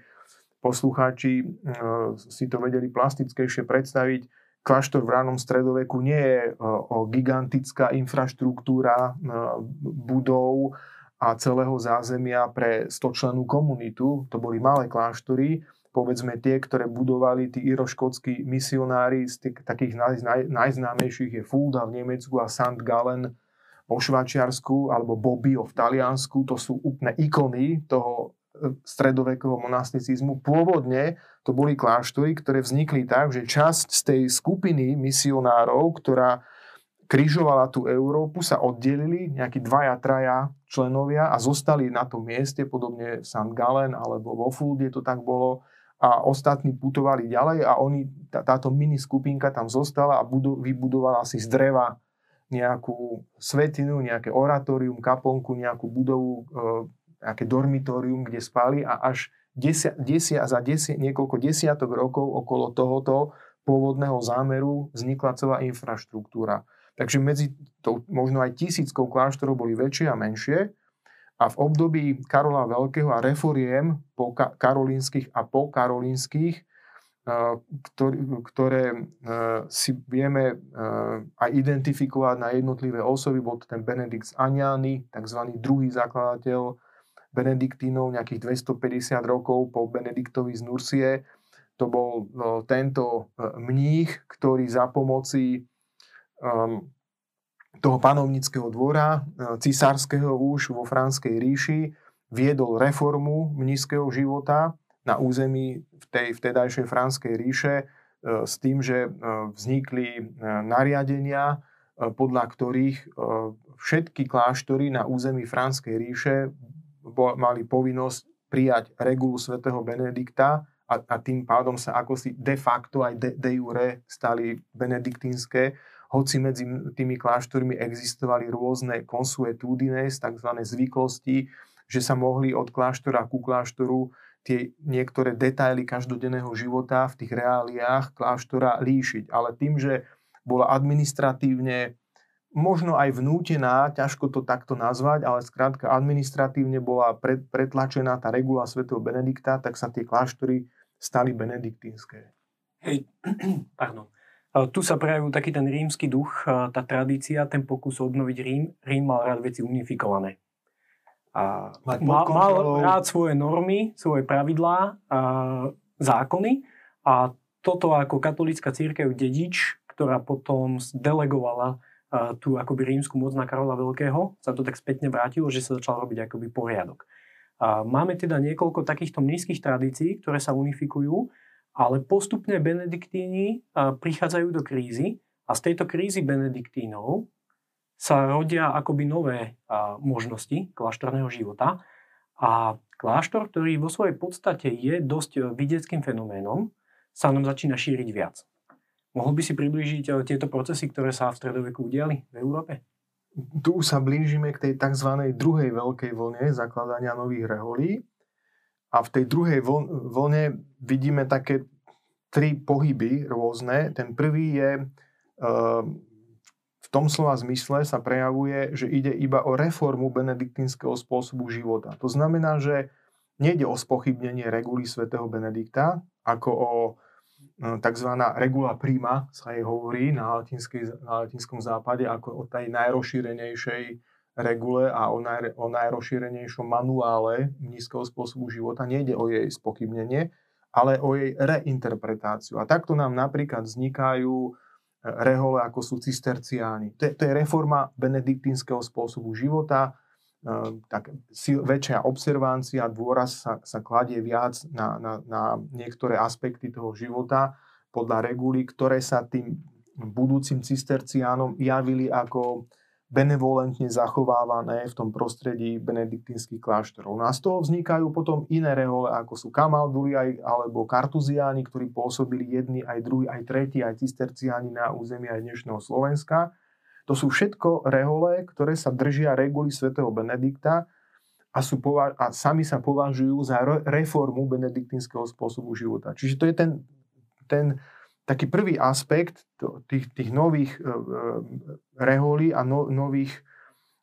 poslucháči uh, si to vedeli plastickejšie predstaviť, kláštor v ránom stredoveku nie je uh, o gigantická infraštruktúra uh, budov, a celého zázemia pre 100 členú komunitu. To boli malé kláštory, povedzme tie, ktoré budovali tí iroškótsky misionári, z tých, takých naj, naj, najznámejších je Fulda v Nemecku a St. Gallen vo Švačiarsku alebo Bobbio v Taliansku. To sú úplne ikony toho e, stredovekého monasticizmu. Pôvodne to boli kláštory, ktoré vznikli tak, že časť z tej skupiny misionárov, ktorá križovala tú Európu, sa oddelili nejakí dvaja, traja členovia a zostali na tom mieste, podobne v St. Gallen alebo vo Fulde to tak bolo a ostatní putovali ďalej a oni, tá, táto mini skupinka tam zostala a budu, vybudovala si z dreva nejakú svetinu, nejaké oratórium, kaponku, nejakú budovu, e, nejaké dormitórium, kde spali a až desia, desia, za desia, niekoľko desiatok rokov okolo tohoto pôvodného zámeru vznikla celá infraštruktúra. Takže medzi tou možno aj tisíckou kláštorov boli väčšie a menšie. A v období Karola Veľkého a reforiem po karolínskych a po karolínskych, eh, ktoré, ktoré eh, si vieme eh, aj identifikovať na jednotlivé osoby, bol to ten Benedikt z Aniany, tzv. druhý zakladateľ Benediktínov, nejakých 250 rokov po Benediktovi z Nursie. To bol tento mních, ktorý za pomoci um, toho panovnického dvora, uh, cisárskeho už vo Franskej ríši, viedol reformu mnízkeho života na území v tej vtedajšej Franskej ríše uh, s tým, že uh, vznikli nariadenia, podľa ktorých všetky kláštory na území Franskej ríše mali povinnosť prijať regulu svätého Benedikta a, a tým pádom sa ako si de facto aj de, de jure stali benediktínske hoci medzi tými kláštormi existovali rôzne consuetudines, tzv. zvyklosti, že sa mohli od kláštora ku kláštoru tie niektoré detaily každodenného života v tých reáliách kláštora líšiť. Ale tým, že bola administratívne možno aj vnútená, ťažko to takto nazvať, ale skrátka administratívne bola pretlačená tá regula svätého Benedikta, tak sa tie kláštory stali benediktínske. Hej, pardon. Tu sa prejavil taký ten rímsky duch, tá tradícia, ten pokus obnoviť Rím. Rím mal rád veci unifikované. A mal, mal rád svoje normy, svoje pravidlá, a zákony a toto ako katolická církev dedič, ktorá potom delegovala tú akoby rímsku moc na Karola Veľkého, sa to tak spätne vrátilo, že sa začal robiť akoby poriadok. A máme teda niekoľko takýchto nízkych tradícií, ktoré sa unifikujú ale postupne benediktíni prichádzajú do krízy a z tejto krízy benediktínov sa rodia akoby nové možnosti kláštorného života. A kláštor, ktorý vo svojej podstate je dosť vidieckým fenoménom, sa nám začína šíriť viac. Mohol by si priblížiť eh, tieto procesy, ktoré sa v stredoveku udiali v Európe? Tu sa blížime k tej tzv. druhej veľkej vlne zakladania nových reholí. A v tej druhej vlne vidíme také tri pohyby rôzne. Ten prvý je eh, v tom slova zmysle sa prejavuje, že ide iba o reformu benediktínskeho spôsobu života. To znamená, že nejde o spochybnenie reguly svätého Benedikta, ako o No, tzv. regula prima sa jej hovorí na, na latinskom západe ako o tej najrozšírenejšej regule a o, naj, o najrozšírenejšom manuále nízkeho spôsobu života. Nejde o jej spochybnenie, ale o jej reinterpretáciu. A takto nám napríklad vznikajú e, rehole, ako sú cisterciáni. To je, to je reforma benediktínskeho spôsobu života, Ehm, tak väčšia observancia, dôraz sa, sa kladie viac na, na, na niektoré aspekty toho života podľa reguly, ktoré sa tým budúcim cisterciánom javili ako benevolentne zachovávané v tom prostredí benediktínskych kláštorov. No a z toho vznikajú potom iné rehole, ako sú kamalduli alebo kartuziáni, ktorí pôsobili jedni, aj druhý, aj tretí, aj cisterciáni na území aj dnešného Slovenska. To sú všetko rehole, ktoré sa držia reguly svätého Benedikta a, sú pova- a sami sa považujú za re- reformu benediktínskeho spôsobu života. Čiže to je ten, ten taký prvý aspekt tých, tých nových uh, reholí a no, nových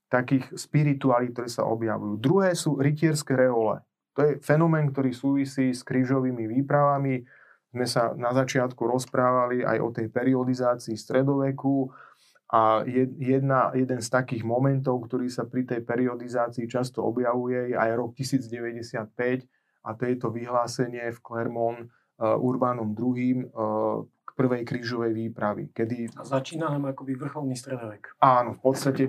takých spirituálí, ktoré sa objavujú. Druhé sú rytierské rehole. To je fenomén, ktorý súvisí s krížovými výpravami. Sme sa na začiatku rozprávali aj o tej periodizácii stredoveku, a jedna, jeden z takých momentov, ktorý sa pri tej periodizácii často objavuje, je aj rok 1095 a to je to vyhlásenie v Clermont Urbánom II. Uh, k prvej krížovej výpravy. Kedy... A začína nám akoby vrcholný stredovek. Áno, v podstate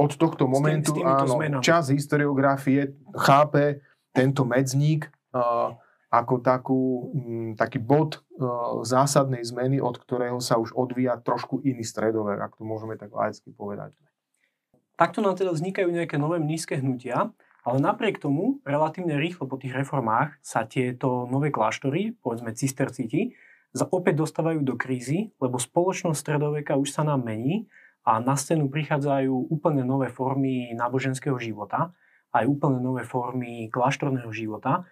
od tohto momentu s tým, áno, čas historiografie chápe tento medzník uh, ako takú, m, taký bod e, zásadnej zmeny, od ktorého sa už odvíja trošku iný stredovek, ak to môžeme tak laicky povedať. Takto nám teda vznikajú nejaké nové nízke hnutia, ale napriek tomu, relatívne rýchlo po tých reformách sa tieto nové kláštory, povedzme cisterciti, opäť dostávajú do krízy, lebo spoločnosť stredoveka už sa nám mení a na scénu prichádzajú úplne nové formy náboženského života, aj úplne nové formy kláštorného života,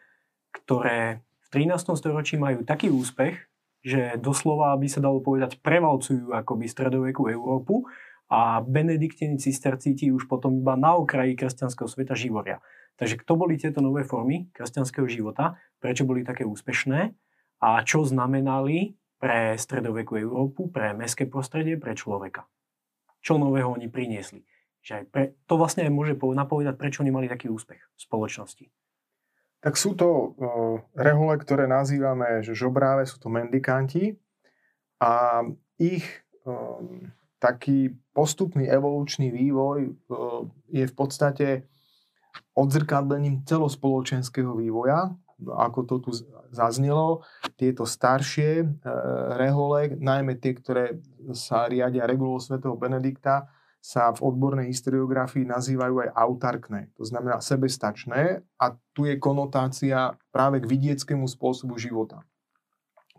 ktoré v 13. storočí majú taký úspech, že doslova by sa dalo povedať prevalcujú akoby stredovekú Európu a benediktení cistercíti už potom iba na okraji kresťanského sveta živoria. Takže kto boli tieto nové formy kresťanského života, prečo boli také úspešné a čo znamenali pre stredovekú Európu, pre mestské prostredie, pre človeka. Čo nového oni priniesli. Že aj pre, to vlastne aj môže napovedať, prečo oni mali taký úspech v spoločnosti. Tak sú to rehole, ktoré nazývame že žobráve, sú to mendikanti a ich taký postupný evolučný vývoj je v podstate odzrkadlením celospoločenského vývoja, ako to tu zaznelo. Tieto staršie e, rehole, najmä tie, ktoré sa riadia regulou svätého Benedikta, sa v odbornej historiografii nazývajú aj autarkné, to znamená sebestačné a tu je konotácia práve k vidieckému spôsobu života.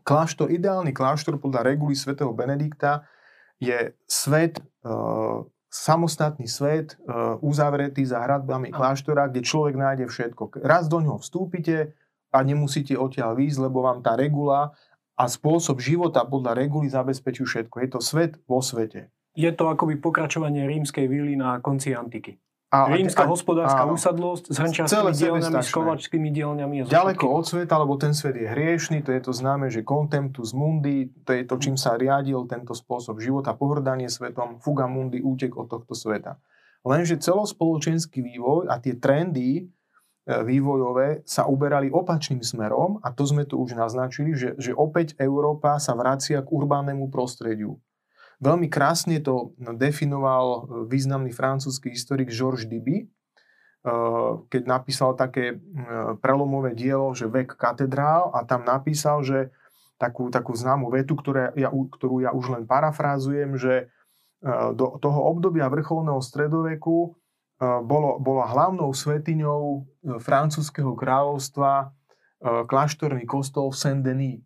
Kláštor, ideálny kláštor podľa reguly svätého Benedikta je svet, e, samostatný svet, e, uzavretý za hradbami kláštora, kde človek nájde všetko. Raz do ňoho vstúpite a nemusíte odtiaľ výjsť, lebo vám tá regula a spôsob života podľa reguly zabezpečujú všetko. Je to svet vo svete je to akoby pokračovanie rímskej vily na konci antiky. A, Rímska a, hospodárska áno. usadlosť s hrnčiarskými dielňami, s kovačskými dielňami. Ďaleko od sveta, lebo ten svet je hriešný, to je to známe, že contemptus mundi, to je to, čím sa riadil tento spôsob života, pohrdanie svetom, fuga mundi, útek od tohto sveta. Lenže celospoločenský vývoj a tie trendy e, vývojové sa uberali opačným smerom a to sme tu už naznačili, že, že opäť Európa sa vracia k urbánnemu prostrediu. Veľmi krásne to definoval e, významný francúzsky historik Georges Diby, e, keď napísal také e, prelomové dielo, že vek katedrál a tam napísal, že takú, takú známu vetu, ktoré ja, ktorú ja už len parafrázujem, že do toho obdobia vrcholného stredoveku bolo, bola hlavnou svetiňou francúzského kráľovstva kláštorný kostol v Saint-Denis.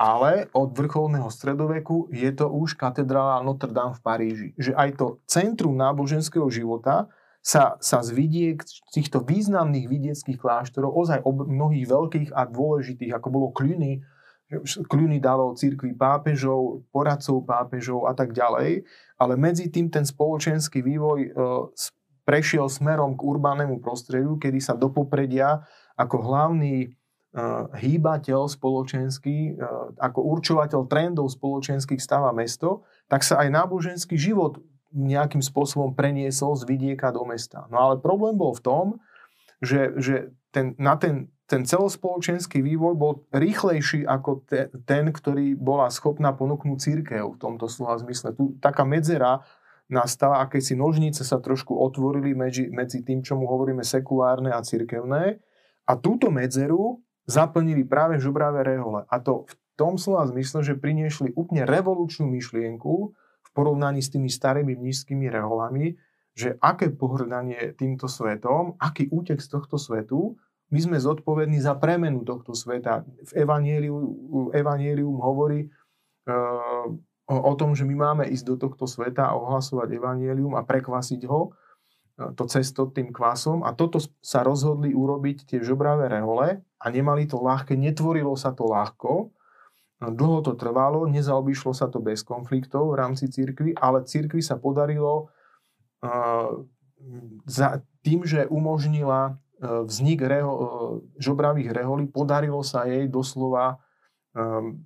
Ale od vrcholného stredoveku je to už katedrála Notre Dame v Paríži. Že aj to centrum náboženského života sa, sa z vidiek, týchto významných vidieckých kláštorov, ozaj ob, mnohých veľkých a dôležitých, ako bolo Cluny, Cluny dalo církvi pápežov, poradcov pápežov a tak ďalej, ale medzi tým ten spoločenský vývoj e, prešiel smerom k urbánnemu prostrediu, kedy sa do popredia ako hlavný hýbateľ spoločenský, ako určovateľ trendov spoločenských stáva mesto, tak sa aj náboženský život nejakým spôsobom preniesol z vidieka do mesta. No ale problém bol v tom, že, že ten, na ten, ten celospoločenský vývoj bol rýchlejší ako te, ten, ktorý bola schopná ponúknuť církev v tomto slova zmysle. Tu taká medzera nastala, aké si nožnice sa trošku otvorili medzi, medzi tým, čomu hovoríme sekulárne a církevné. A túto medzeru zaplnili práve žubravé rehole. A to v tom slova zmysle, že priniesli úplne revolučnú myšlienku v porovnaní s tými starými nízkymi reholami, že aké pohrdanie týmto svetom, aký útek z tohto svetu, my sme zodpovední za premenu tohto sveta. V Evangelium, Evangelium hovorí uh, o, o tom, že my máme ísť do tohto sveta a ohlasovať Evangelium a prekvasiť ho, to cesto tým kvasom a toto sa rozhodli urobiť tie žobravé rehole a nemali to ľahké, netvorilo sa to ľahko, dlho to trvalo, nezaobišlo sa to bez konfliktov v rámci cirkvy, ale cirkvi sa podarilo uh, za, tým, že umožnila uh, vznik reho, uh, žobravých reholí, podarilo sa jej doslova um,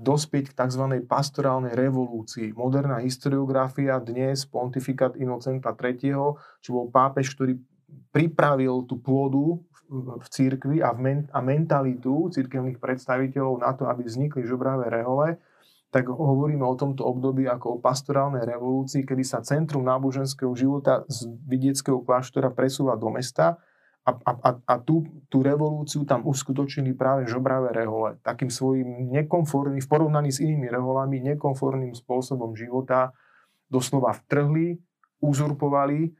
dospieť k tzv. pastorálnej revolúcii. Moderná historiografia dnes, pontifikát Inocenta III., čo bol pápež, ktorý pripravil tú pôdu v církvi a, v men- a mentalitu církevných predstaviteľov na to, aby vznikli žobravé rehole, tak hovoríme o tomto období ako o pastorálnej revolúcii, kedy sa centrum náboženského života z vidieckého kláštora presúva do mesta a, a, a, a tú, tú revolúciu tam uskutočnili práve žobravé rehole. Takým svojím nekonformným, v porovnaní s inými reholami, nekonformným spôsobom života doslova vtrhli, uzurpovali e,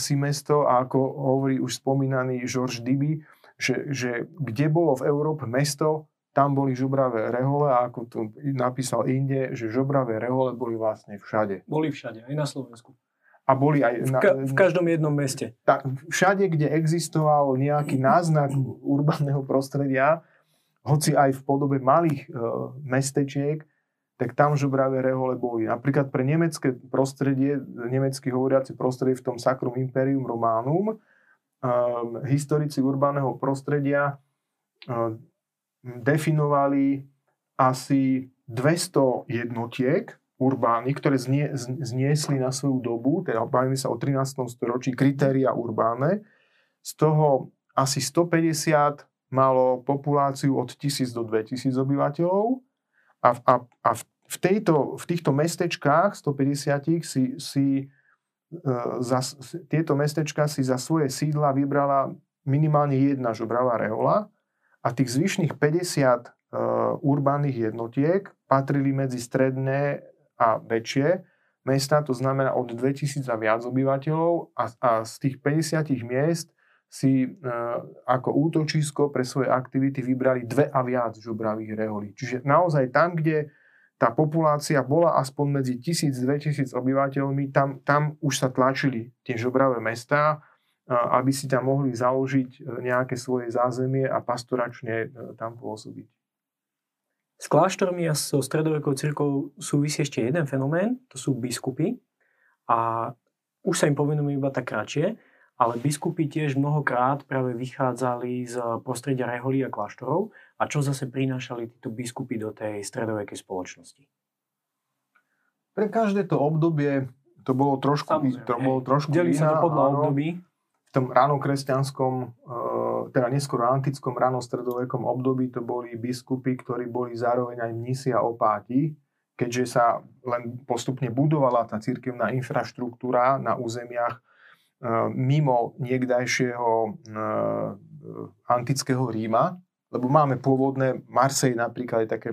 si mesto a ako hovorí už spomínaný George Diby, že, že kde bolo v Európe mesto, tam boli žobravé rehole a ako to napísal inde, že žobravé rehole boli vlastne všade. Boli všade, aj na Slovensku a boli aj... Na, v, ka- v každom jednom meste. Tak, všade, kde existoval nejaký náznak urbaného prostredia, hoci aj v podobe malých e, mestečiek, tak tam žobravé rehole boli. Napríklad pre nemecké prostredie, nemecky hovoriaci prostredie v tom Sacrum Imperium Romanum, e, historici urbaného prostredia e, definovali asi 200 jednotiek, urbány, ktoré znie, zniesli na svoju dobu, teda bavíme sa o 13. storočí, kritéria urbáne. Z toho asi 150 malo populáciu od 1000 do 2000 obyvateľov a, a, a v, tejto, v týchto mestečkách 150 si, si e, za, tieto mestečka si za svoje sídla vybrala minimálne jedna žobravá rehola a tých zvyšných 50 uh, e, urbánnych jednotiek patrili medzi stredné a väčšie mesta, to znamená od 2000 a viac obyvateľov a, a z tých 50 miest si e, ako útočisko pre svoje aktivity vybrali dve a viac žubravých reholí. Čiže naozaj tam, kde tá populácia bola aspoň medzi 1000-2000 obyvateľmi, tam, tam už sa tlačili tie žobravé mestá, aby si tam mohli založiť e, nejaké svoje zázemie a pastoračne e, tam pôsobiť. S kláštormi a so stredovekou cirkvou súvisí ešte jeden fenomén, to sú biskupy. A už sa im povenujeme iba tak kratšie, ale biskupy tiež mnohokrát práve vychádzali z prostredia reholí a kláštorov a čo zase prinášali títo biskupy do tej stredovekej spoločnosti. Pre každé to obdobie to bolo trošku, to bolo trošku Delí sa to podľa období. V tom ránokresťanskom teda neskôr antickom ranostredovekom období to boli biskupy, ktorí boli zároveň aj mnisi a opáti, keďže sa len postupne budovala tá cirkevná infraštruktúra na územiach e, mimo niekdajšieho e, antického Ríma, lebo máme pôvodné Marsej napríklad je také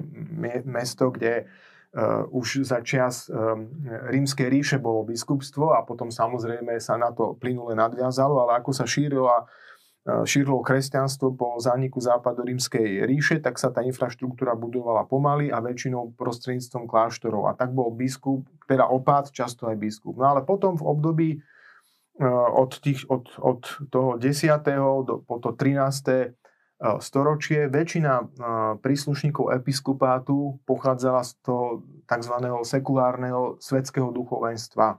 mesto, kde Uh, už za čias um, rímskej ríše bolo biskupstvo a potom samozrejme sa na to plynule nadviazalo, ale ako sa šírila šírilo kresťanstvo po zániku západorímskej ríše, tak sa tá infraštruktúra budovala pomaly a väčšinou prostredníctvom kláštorov. A tak bol biskup, teda opát, často aj biskup. No ale potom v období od, tých, od, od toho 10. Do, po to 13. storočie väčšina príslušníkov episkopátu pochádzala z toho tzv. sekulárneho svetského duchovenstva.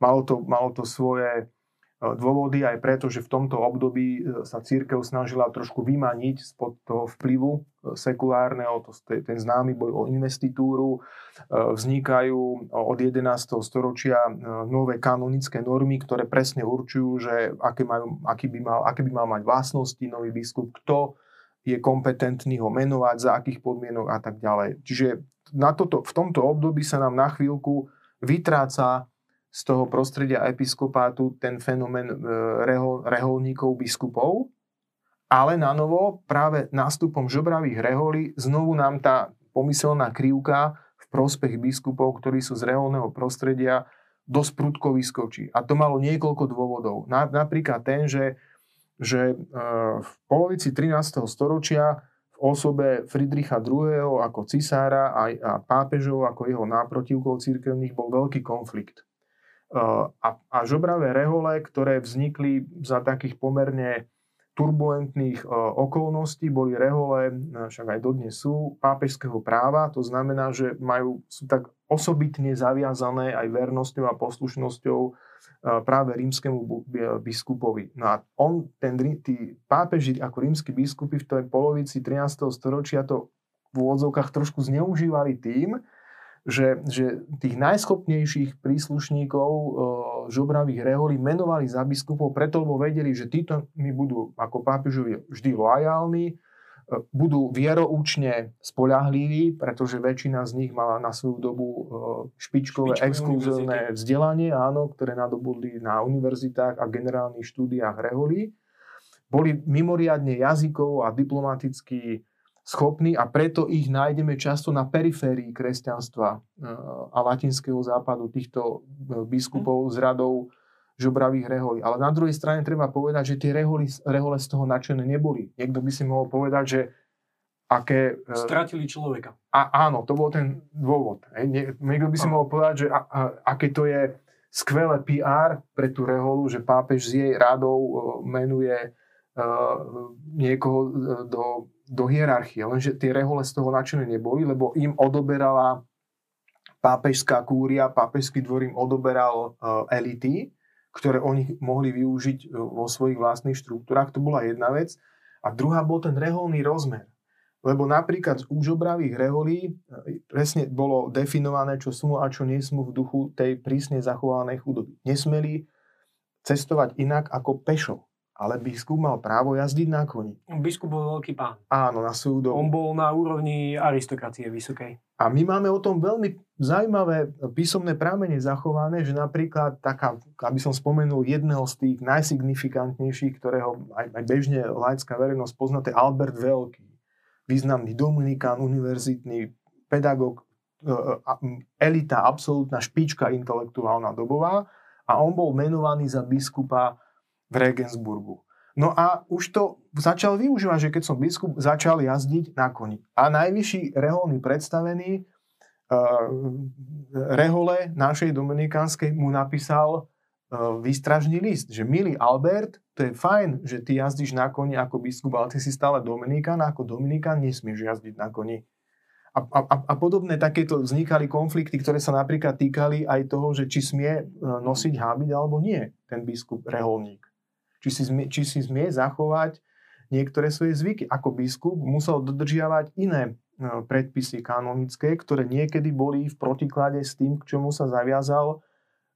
Malo to, malo to svoje E, dôvody aj preto, že v tomto období e, sa církev snažila trošku vymaniť spod toho vplyvu e, sekulárneho, to, ten známy boj o investitúru, vznikajú od 11. storočia nové kanonické normy, ktoré presne určujú, že aké, majú, aký by mal, aké by mal mať vlastnosti nový biskup, kto je kompetentný ho menovať, za akých podmienok a tak ďalej. Čiže na toto, v tomto období sa nám na chvíľku vytráca z toho prostredia episkopátu ten fenomén e, rehol, reholníkov biskupov, ale na novo práve nástupom žobravých reholí znovu nám tá pomyselná krivka v prospech biskupov, ktorí sú z reholného prostredia, dosť prudko vyskočí. A to malo niekoľko dôvodov. Napríklad ten, že, že e, v polovici 13. storočia v osobe Friedricha II. ako cisára a, a pápežov ako jeho náprotivkov církevných bol veľký konflikt a, a žobravé rehole, ktoré vznikli za takých pomerne turbulentných okolností, boli rehole, však aj dodnes sú, pápežského práva, to znamená, že majú, sú tak osobitne zaviazané aj vernosťou a poslušnosťou práve rímskemu biskupovi. No a on, ten, tí pápeži ako rímsky biskupy v tej polovici 13. storočia to v úvodzovkách trošku zneužívali tým, že, že tých najschopnejších príslušníkov e, žobravých reholí menovali za biskupov preto, lebo vedeli, že títo mi budú ako pápežovi vždy loajálni, e, budú vieroučne spolahliví, pretože väčšina z nich mala na svoju dobu e, špičkové, Špičkové exkluzívne vzdelanie, áno, ktoré nadobudli na univerzitách a generálnych štúdiách reholí. Boli mimoriadne jazykov a diplomaticky schopní a preto ich nájdeme často na periférii kresťanstva eh, a latinského západu týchto eh, biskupov s radou žobravých reholí. Ale na druhej strane treba povedať, že tie reholy, rehole z toho nadšené neboli. Niekto by si mohol povedať, že aké... Eh, Stratili človeka. A, áno, to bol ten dôvod. Niekto by si mohol povedať, že a, a, aké to je skvelé PR pre tú reholu, že pápež s jej radou menuje niekoho do do hierarchie. Lenže tie rehole z toho nadšené neboli, lebo im odoberala pápežská kúria, pápežský dvor im odoberal uh, elity, ktoré oni mohli využiť uh, vo svojich vlastných štruktúrach. To bola jedna vec. A druhá bol ten reholný rozmer. Lebo napríklad z úžobravých reholí e, presne bolo definované, čo sú a čo nie sú v duchu tej prísne zachovanej chudoby. Nesmeli cestovať inak ako pešo ale biskup mal právo jazdiť na koni. Biskup bol veľký pán. Áno, na svoju dobu. On bol na úrovni aristokracie vysokej. A my máme o tom veľmi zaujímavé písomné prámene zachované, že napríklad taká, aby som spomenul jedného z tých najsignifikantnejších, ktorého aj, aj bežne laická verejnosť pozná, to je Albert Veľký. Významný dominikán, univerzitný pedagóg, e, e, elita, absolútna špička intelektuálna dobová a on bol menovaný za biskupa v Regensburgu. No a už to začal využívať, že keď som biskup, začal jazdiť na koni. A najvyšší reholný predstavený uh, rehole našej dominikánskej mu napísal uh, výstražný list, že milý Albert, to je fajn, že ty jazdíš na koni ako biskup, ale ty si stále Dominikán ako Dominikán nesmieš jazdiť na koni. A, a, a podobné takéto vznikali konflikty, ktoré sa napríklad týkali aj toho, že či smie nosiť hábiť alebo nie ten biskup reholník či si, zmie, či si zmie zachovať niektoré svoje zvyky. Ako biskup musel dodržiavať iné e, predpisy kanonické, ktoré niekedy boli v protiklade s tým, k čomu sa zaviazal,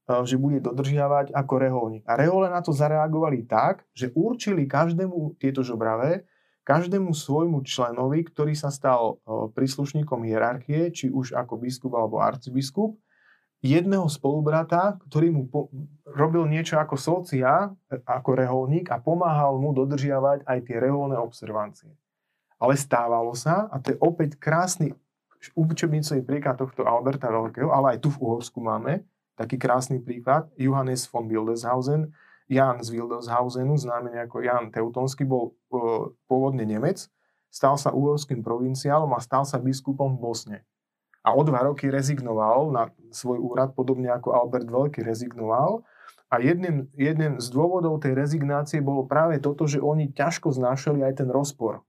e, že bude dodržiavať ako reholník. A rehole na to zareagovali tak, že určili každému tieto žobravé, každému svojmu členovi, ktorý sa stal e, príslušníkom hierarchie, či už ako biskup alebo arcibiskup, jedného spolubrata, ktorý mu po, robil niečo ako socia, ako reholník a pomáhal mu dodržiavať aj tie reholné observancie. Ale stávalo sa, a to je opäť krásny učebnicový príklad tohto Alberta Veľkého, ale aj tu v Uhorsku máme taký krásny príklad, Johannes von Wildeshausen, Jan z Wildeshausenu, známy ako Jan Teutonsky, bol uh, pôvodne Nemec, stal sa uhorským provinciálom a stal sa biskupom v Bosne. A o dva roky rezignoval na svoj úrad, podobne ako Albert Veľký rezignoval. A jedným, jedným z dôvodov tej rezignácie bolo práve toto, že oni ťažko znášali aj ten rozpor.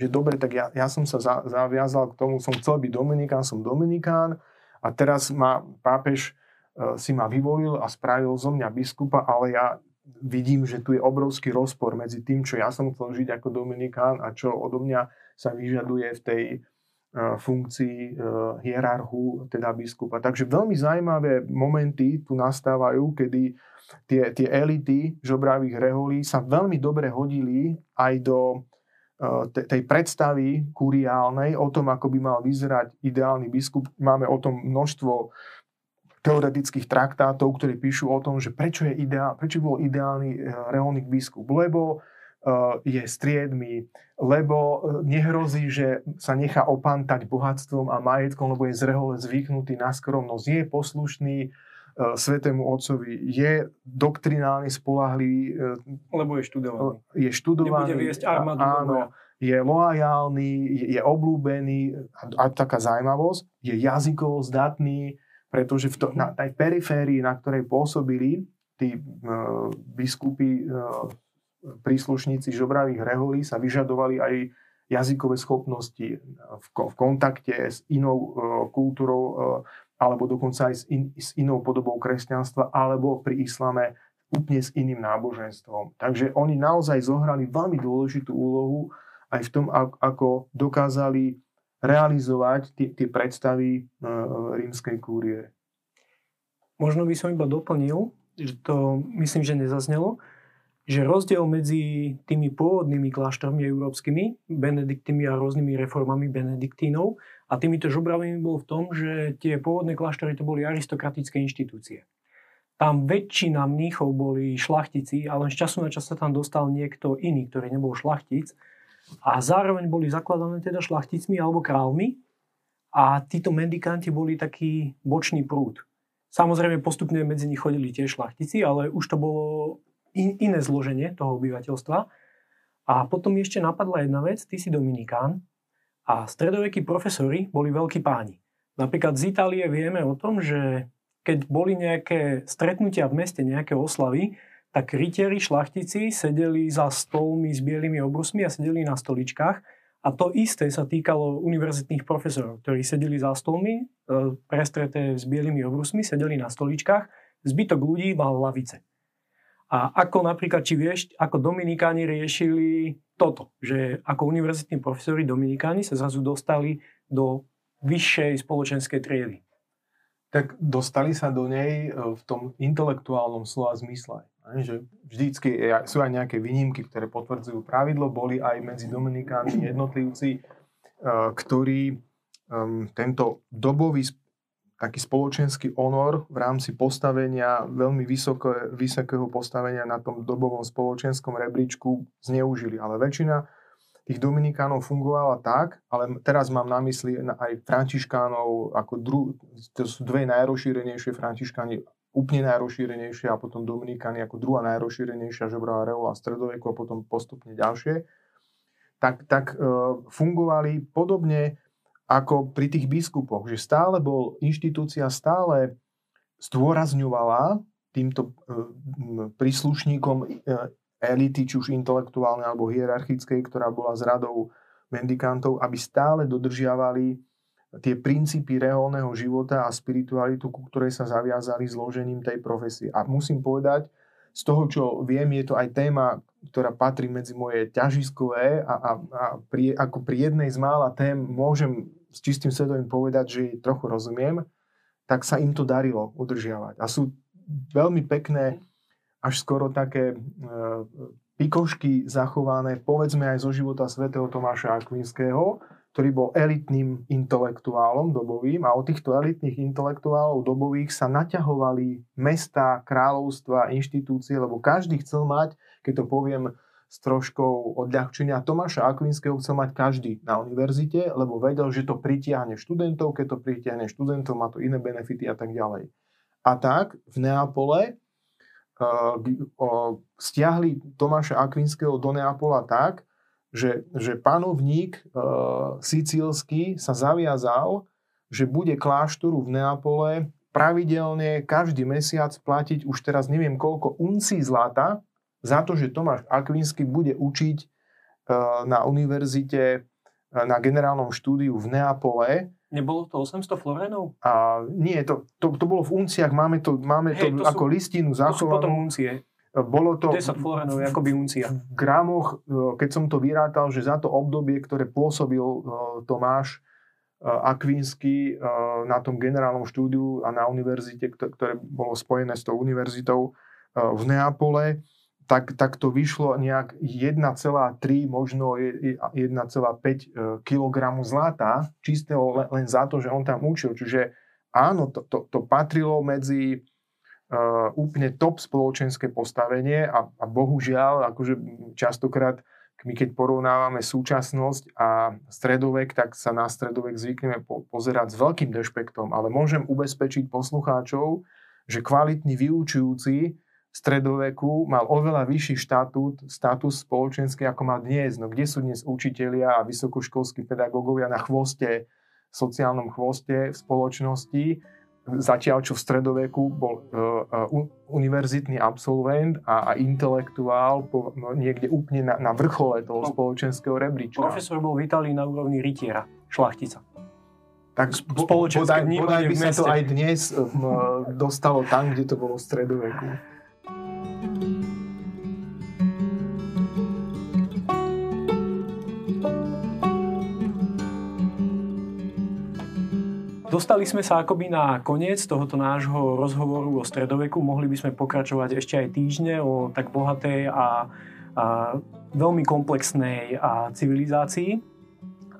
Že dobre, tak ja, ja som sa za, zaviazal k tomu, som chcel byť Dominikán, som Dominikán a teraz ma pápež E, si ma vyvolil a spravil zo mňa biskupa, ale ja vidím, že tu je obrovský rozpor medzi tým, čo ja som chcel žiť ako Dominikán a čo odo mňa sa vyžaduje v tej e, funkcii e, hierarchu, teda biskupa. Takže veľmi zaujímavé momenty tu nastávajú, kedy tie, tie elity žobravých reholí sa veľmi dobre hodili aj do tej predstavy kuriálnej o tom, ako by mal vyzerať ideálny biskup. Máme o tom množstvo teoretických traktátov, ktorí píšu o tom, že prečo, je ideál, prečo bol ideálny eh, reholník biskup. Lebo je striedmy, lebo eh, nehrozí, že sa nechá opantať bohatstvom a majetkom, lebo je z rehole zvyknutý na skromnosť, je poslušný uh, svetému otcovi, je doktrinálne spolahlivý. Lebo je študovaný. Je študovaný. Nebude viesť armádu. Áno, je loajálny, je, je oblúbený a, a taká zaujímavosť, je jazykovo zdatný, pretože v to, na tej periférii, na ktorej pôsobili tí uh, biskupy, uh, príslušníci žobravých reholí, sa vyžadovali aj jazykové schopnosti v, kontakte s inou uh, kultúrou uh, alebo dokonca aj s, in, s inou podobou kresťanstva alebo pri islame úplne s iným náboženstvom. Takže oni naozaj zohrali veľmi dôležitú úlohu aj v tom, ako dokázali realizovať tie, tie predstavy uh, rímskej kúrie. Možno by som iba doplnil, že to myslím, že nezaznelo, že rozdiel medzi tými pôvodnými kláštormi európskymi, benediktými a rôznymi reformami benediktínov a týmito žobravými bol v tom, že tie pôvodné kláštory to boli aristokratické inštitúcie. Tam väčšina mníchov boli šlachtici a len z času na čas sa tam dostal niekto iný, ktorý nebol šlachtic a zároveň boli zakladané teda šlachticmi alebo kráľmi a títo mendikanti boli taký bočný prúd. Samozrejme postupne medzi nich chodili tiež šlachtici, ale už to bolo in, iné zloženie toho obyvateľstva. A potom ešte napadla jedna vec, ty si Dominikán a stredovekí profesori boli veľkí páni. Napríklad z Itálie vieme o tom, že keď boli nejaké stretnutia v meste, nejaké oslavy, tak rytieri, šlachtici sedeli za stolmi s bielými obrusmi a sedeli na stoličkách. A to isté sa týkalo univerzitných profesorov, ktorí sedeli za stolmi, e, prestreté s bielými obrusmi, sedeli na stoličkách, zbytok ľudí mal lavice. A ako napríklad, či vieš, ako Dominikáni riešili toto, že ako univerzitní profesori Dominikáni sa zrazu dostali do vyššej spoločenskej triedy. Tak dostali sa do nej e, v tom intelektuálnom slova zmysle. Že vždycky sú aj nejaké výnimky, ktoré potvrdzujú pravidlo. Boli aj medzi Dominikánmi jednotlivci, e, ktorí tento dobový taký spoločenský honor v rámci postavenia, veľmi vysoké, vysokého postavenia na tom dobovom spoločenskom rebríčku zneužili. Ale väčšina tých Dominikánov fungovala tak, ale teraz mám na mysli aj Františkánov, ako dru, to sú dve najrozšírenejšie Františkáni úplne najrozšírenejšia a potom Dominikány ako druhá najrozšírenejšia žobravá reola stredoveku a potom postupne ďalšie, tak, tak e, fungovali podobne ako pri tých biskupoch, že stále bol, inštitúcia stále zdôrazňovala týmto e, príslušníkom e, elity, či už intelektuálnej alebo hierarchickej, ktorá bola z radou mendikantov, aby stále dodržiavali tie princípy reálneho života a spiritualitu, ku ktorej sa zaviazali zložením tej profesie. A musím povedať, z toho, čo viem, je to aj téma, ktorá patrí medzi moje ťažiskové a, a, a pri, ako pri jednej z mála tém môžem s čistým svedomím povedať, že trochu rozumiem, tak sa im to darilo udržiavať. A sú veľmi pekné, až skoro také e, pikošky zachované, povedzme aj zo života svätého Tomáša Akvinského, ktorý bol elitným intelektuálom dobovým a od týchto elitných intelektuálov dobových sa naťahovali mesta, kráľovstva, inštitúcie, lebo každý chcel mať, keď to poviem s troškou odľahčenia, Tomáša Akvinského chcel mať každý na univerzite, lebo vedel, že to pritiahne študentov, keď to pritiahne študentov, má to iné benefity a tak ďalej. A tak v Neapole stiahli Tomáša Akvinského do Neapola tak, že, že panovník uh, sicílsky sa zaviazal, že bude kláštoru v Neapole pravidelne každý mesiac platiť už teraz neviem koľko uncí zlata za to, že Tomáš Akvinsky bude učiť uh, na univerzite, uh, na generálnom štúdiu v Neapole. Nebolo to 800 florénov? A nie, to, to, to bolo v unciach, máme to, máme hey, to, to ako sú, listinu zachovanú. To sú potom uncie. Bolo to 10 florenov, akoby uncia. V gramoch, e, keď som to vyrátal, že za to obdobie, ktoré pôsobil e, Tomáš e, Akvinsky na tom generálnom štúdiu a na univerzite, ktoré bolo spojené s tou univerzitou v Neapole, tak, tak to vyšlo nejak 1,3, možno 1,5 kg zlata, čistého len za to, že on tam učil. Čiže áno, to, to, to patrilo medzi úplne top spoločenské postavenie a, a bohužiaľ, akože častokrát my keď porovnávame súčasnosť a stredovek, tak sa na stredovek zvykneme po, pozerať s veľkým dešpektom, ale môžem ubezpečiť poslucháčov, že kvalitný vyučujúci stredoveku mal oveľa vyšší štatút, status spoločenský, ako má dnes. No kde sú dnes učitelia a vysokoškolskí pedagógovia na chvoste, sociálnom chvoste v spoločnosti, Zatiaľ, čo v stredoveku bol uh, uh, univerzitný absolvent a, a intelektuál po, no, niekde úplne na, na vrchole toho no, spoločenského rebríčka. Profesor bol v Itálii na úrovni rytiera, šlachtica. Tak spoločenské bodaj, bodaj by sa to aj dnes um, dostalo tam, kde to bolo v stredoveku. Dostali sme sa akoby na koniec tohoto nášho rozhovoru o stredoveku. Mohli by sme pokračovať ešte aj týždne o tak bohatej a, a veľmi komplexnej a civilizácii.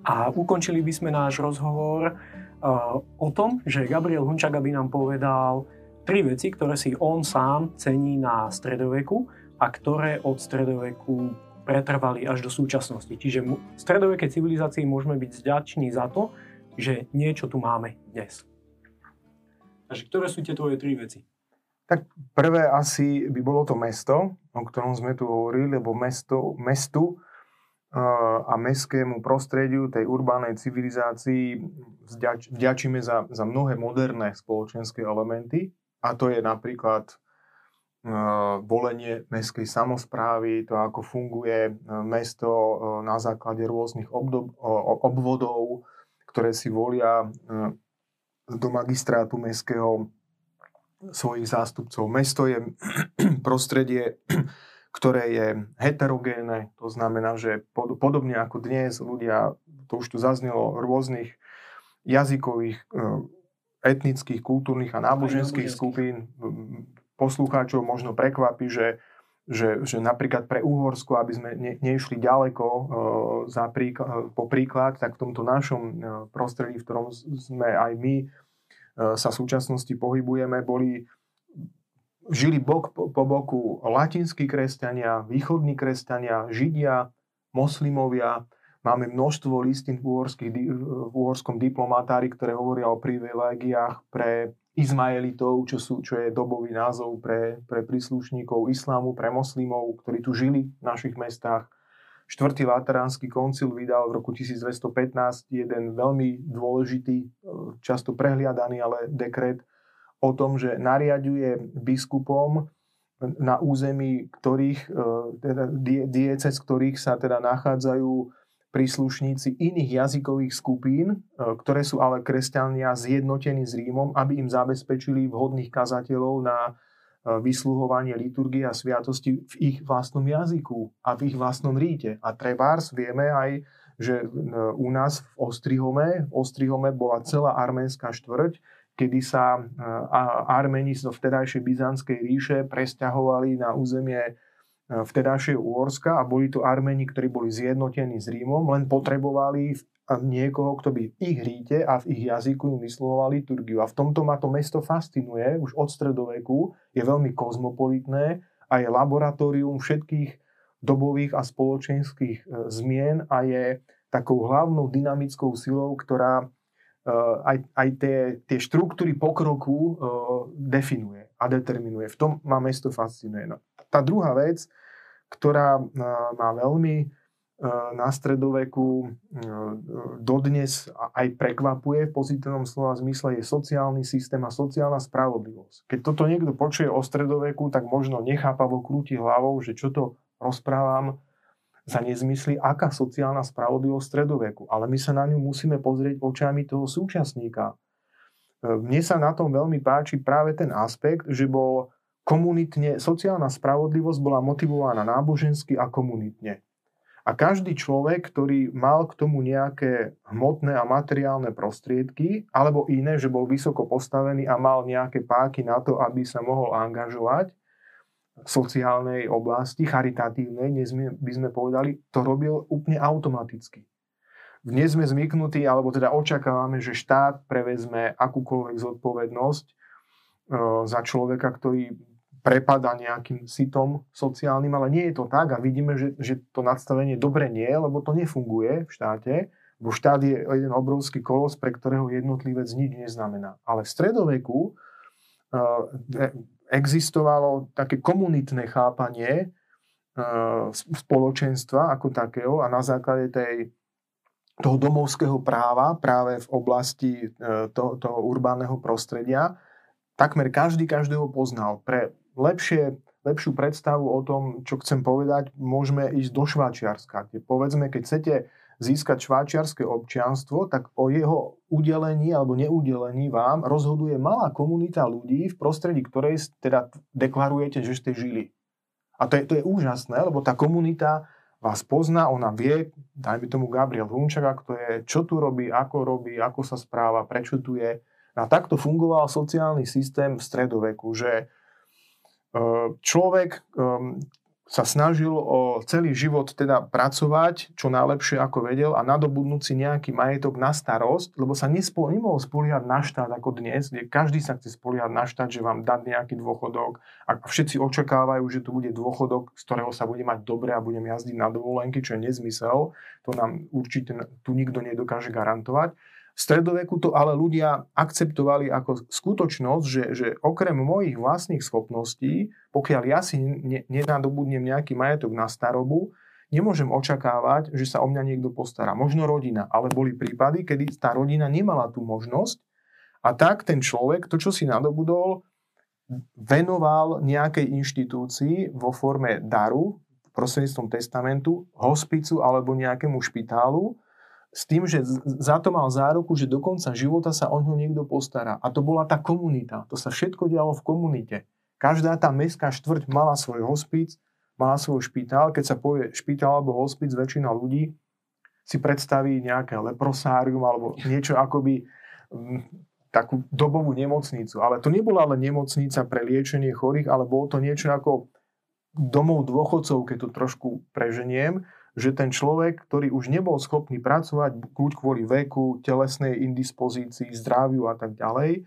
A ukončili by sme náš rozhovor uh, o tom, že Gabriel Hunčaga by nám povedal tri veci, ktoré si on sám cení na stredoveku a ktoré od stredoveku pretrvali až do súčasnosti. Čiže v stredovekej civilizácii môžeme byť zďační za to, že niečo tu máme dnes. Takže ktoré sú tie tvoje tri veci? Tak prvé asi by bolo to mesto, o ktorom sme tu hovorili, lebo mesto, mestu a mestskému prostrediu tej urbánej civilizácii vďač, vďačíme za, za mnohé moderné spoločenské elementy a to je napríklad volenie mestskej samozprávy, to ako funguje mesto na základe rôznych obdob, obvodov, ktoré si volia e, do magistrátu mestského svojich zástupcov. Mesto je prostredie, ktoré je heterogénne, to znamená, že podobne ako dnes ľudia, to už tu zaznelo, rôznych jazykových, e, etnických, kultúrnych a náboženských skupín poslucháčov možno prekvapí, že že, že napríklad pre Uhorsko, aby sme ne, nešli ďaleko uh, za príklad, po príklad, tak v tomto našom uh, prostredí, v ktorom sme aj my uh, sa v súčasnosti pohybujeme, boli žili bok po, po boku latinskí kresťania, východní kresťania, židia, moslimovia. Máme množstvo listín v, v uhorskom diplomatári, ktoré hovoria o privilégiách pre Izmaelitov, čo, sú, čo je dobový názov pre, pre príslušníkov islámu, pre moslimov, ktorí tu žili v našich mestách. Štvrtý Lateránsky koncil vydal v roku 1215 jeden veľmi dôležitý, e, často prehliadaný, ale dekret o tom, že nariaduje biskupom na území ktorých, e, teda diecez, ktorých sa teda nachádzajú príslušníci iných jazykových skupín, e, ktoré sú ale kresťania zjednotení s Rímom, aby im zabezpečili vhodných kazateľov na e, vysluhovanie liturgie a sviatosti v ich vlastnom jazyku a v ich vlastnom ríte. A trebárs vieme aj, že e, u nás v Ostrihome, v Ostrihome bola celá arménska štvrť, kedy sa Armeni zo vtedajšej Byzantskej ríše presťahovali na územie vtedajšieho Uhorska a boli to Armeni, ktorí boli zjednotení s Rímom, len potrebovali niekoho, kto by v ich ríte a v ich jazyku im vyslovoval liturgiu. A v tomto ma to mesto fascinuje, už od stredoveku, je veľmi kozmopolitné a je laboratórium všetkých dobových a spoločenských e, zmien a je takou hlavnou dynamickou silou, ktorá e, aj, aj tie, tie štruktúry pokroku definuje. a determinuje. V tom ma mesto fascinuje. No, tá druhá vec, ktorá má veľmi na stredoveku dodnes aj prekvapuje v pozitívnom slova zmysle je sociálny systém a sociálna spravodlivosť. Keď toto niekto počuje o stredoveku, tak možno nechápavo krúti hlavou, že čo to rozprávam za nezmysly, aká sociálna spravodlivosť stredoveku. Ale my sa na ňu musíme pozrieť očami toho súčasníka. Mne sa na tom veľmi páči práve ten aspekt, že bol komunitne, sociálna spravodlivosť bola motivovaná nábožensky a komunitne. A každý človek, ktorý mal k tomu nejaké hmotné a materiálne prostriedky, alebo iné, že bol vysoko postavený a mal nejaké páky na to, aby sa mohol angažovať v sociálnej oblasti, charitatívnej, by sme povedali, to robil úplne automaticky. Dnes sme zvyknutí, alebo teda očakávame, že štát prevezme akúkoľvek zodpovednosť e, za človeka, ktorý prepada nejakým sitom sociálnym, ale nie je to tak a vidíme, že, že to nadstavenie dobre nie, lebo to nefunguje v štáte, bo štát je jeden obrovský kolos, pre ktorého jednotlivec nič neznamená. Ale v stredoveku uh, existovalo také komunitné chápanie uh, spoločenstva ako takého a na základe tej, toho domovského práva práve v oblasti uh, toho, toho urbánneho prostredia takmer každý každého poznal. Pre lepšie, lepšiu predstavu o tom, čo chcem povedať, môžeme ísť do Šváčiarska. Kde povedzme, keď chcete získať šváčiarske občianstvo, tak o jeho udelení alebo neudelení vám rozhoduje malá komunita ľudí, v prostredí ktorej teda deklarujete, že ste žili. A to je, to je úžasné, lebo tá komunita vás pozná, ona vie, dajme tomu Gabriel Hunčak, to je, čo tu robí, ako robí, ako sa správa, prečo tu je. A takto fungoval sociálny systém v stredoveku, že človek ehm, sa snažil o celý život teda pracovať čo najlepšie ako vedel a nadobudnúť si nejaký majetok na starosť, lebo sa nespo, nemohol spoliehať na štát ako dnes, kde každý sa chce spoliehať na štát, že vám dá nejaký dôchodok a všetci očakávajú, že tu bude dôchodok, z ktorého sa bude mať dobre a budem jazdiť na dovolenky, čo je nezmysel. To nám určite tu nikto nedokáže garantovať. V stredoveku to ale ľudia akceptovali ako skutočnosť, že, že okrem mojich vlastných schopností, pokiaľ ja si ne, nenadobudnem nejaký majetok na starobu, nemôžem očakávať, že sa o mňa niekto postará. Možno rodina, ale boli prípady, kedy tá rodina nemala tú možnosť a tak ten človek to, čo si nadobudol, venoval nejakej inštitúcii vo forme daru, prostredníctvom testamentu, hospicu alebo nejakému špitálu, s tým, že za to mal záruku, že do konca života sa o ňo niekto postará. A to bola tá komunita. To sa všetko dialo v komunite. Každá tá mestská štvrť mala svoj hospic, mala svoj špitál. Keď sa povie špitál alebo hospic, väčšina ľudí si predstaví nejaké leprosárium alebo niečo akoby mm, takú dobovú nemocnicu. Ale to nebola len nemocnica pre liečenie chorých, ale bolo to niečo ako domov dôchodcov, keď to trošku preženiem, že ten človek, ktorý už nebol schopný pracovať, buď kvôli veku, telesnej indispozícii, zdraviu a tak ďalej,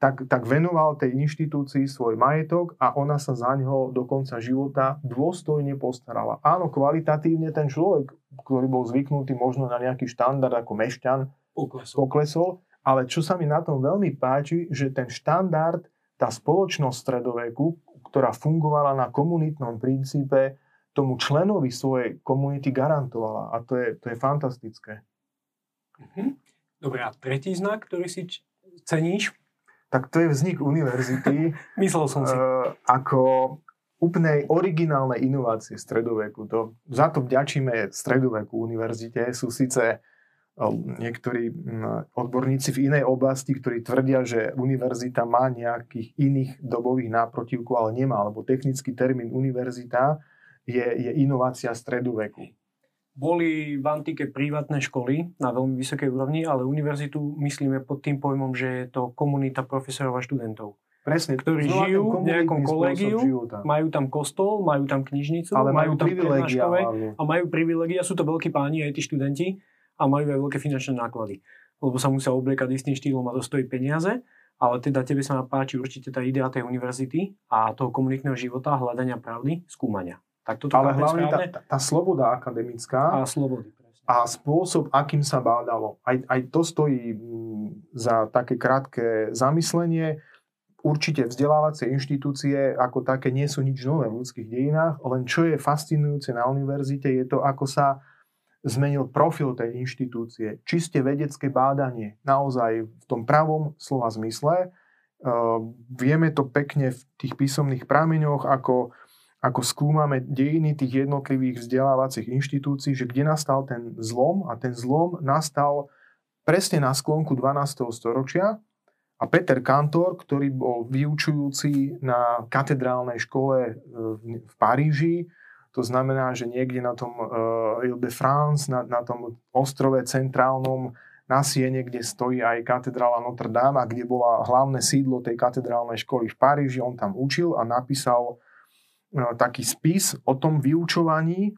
tak, tak venoval tej inštitúcii svoj majetok a ona sa za ňo do konca života dôstojne postarala. Áno, kvalitatívne ten človek, ktorý bol zvyknutý možno na nejaký štandard ako mešťan, poklesol. poklesol, ale čo sa mi na tom veľmi páči, že ten štandard, tá spoločnosť stredoveku, ktorá fungovala na komunitnom princípe, tomu členovi svojej komunity garantovala. A to je, to je fantastické. Mhm. Dobre, a tretí znak, ktorý si ceníš? Tak to je vznik univerzity. Myslel som si. Uh, ako úplnej originálnej inovácie stredoveku. To, za to vďačíme stredoveku univerzite. Sú síce niektorí odborníci v inej oblasti, ktorí tvrdia, že univerzita má nejakých iných dobových náprotivkov, ale nemá, lebo technický termín univerzita je, je inovácia stredoveku. Boli v antike privátne školy na veľmi vysokej úrovni, ale univerzitu myslíme pod tým pojmom, že je to komunita profesorov a študentov. Presne. Ktorí žijú v nejakom kolegiu, majú tam kostol, majú tam knižnicu, ale majú, majú tam prednáškové a majú privilegia, sú to veľkí páni aj tí študenti a majú aj veľké finančné náklady. Lebo sa musia obliekať istým štýlom a to stojí peniaze. Ale teda tebe sa páči určite tá idea tej univerzity a toho komunitného života, hľadania pravdy, skúmania. Tak toto Ale hlavne tá, tá, tá sloboda akademická a, slobody, a spôsob, akým sa bádalo. Aj, aj to stojí mm, za také krátke zamyslenie. určite vzdelávacie inštitúcie ako také nie sú nič nové v ľudských dejinách, len čo je fascinujúce na univerzite je to, ako sa zmenil profil tej inštitúcie. Čiste vedecké bádanie, naozaj v tom pravom slova zmysle. Uh, vieme to pekne v tých písomných prameňoch, ako, ako skúmame dejiny tých jednotlivých vzdelávacích inštitúcií, že kde nastal ten zlom a ten zlom nastal presne na sklonku 12. storočia, a Peter Kantor, ktorý bol vyučujúci na katedrálnej škole e, v Paríži, to znamená, že niekde na tom uh, Ile-de-France, na, na tom ostrove centrálnom, na Siene, kde stojí aj katedrála Notre Dame kde bola hlavné sídlo tej katedrálnej školy v Paríži, on tam učil a napísal taký spis o tom vyučovaní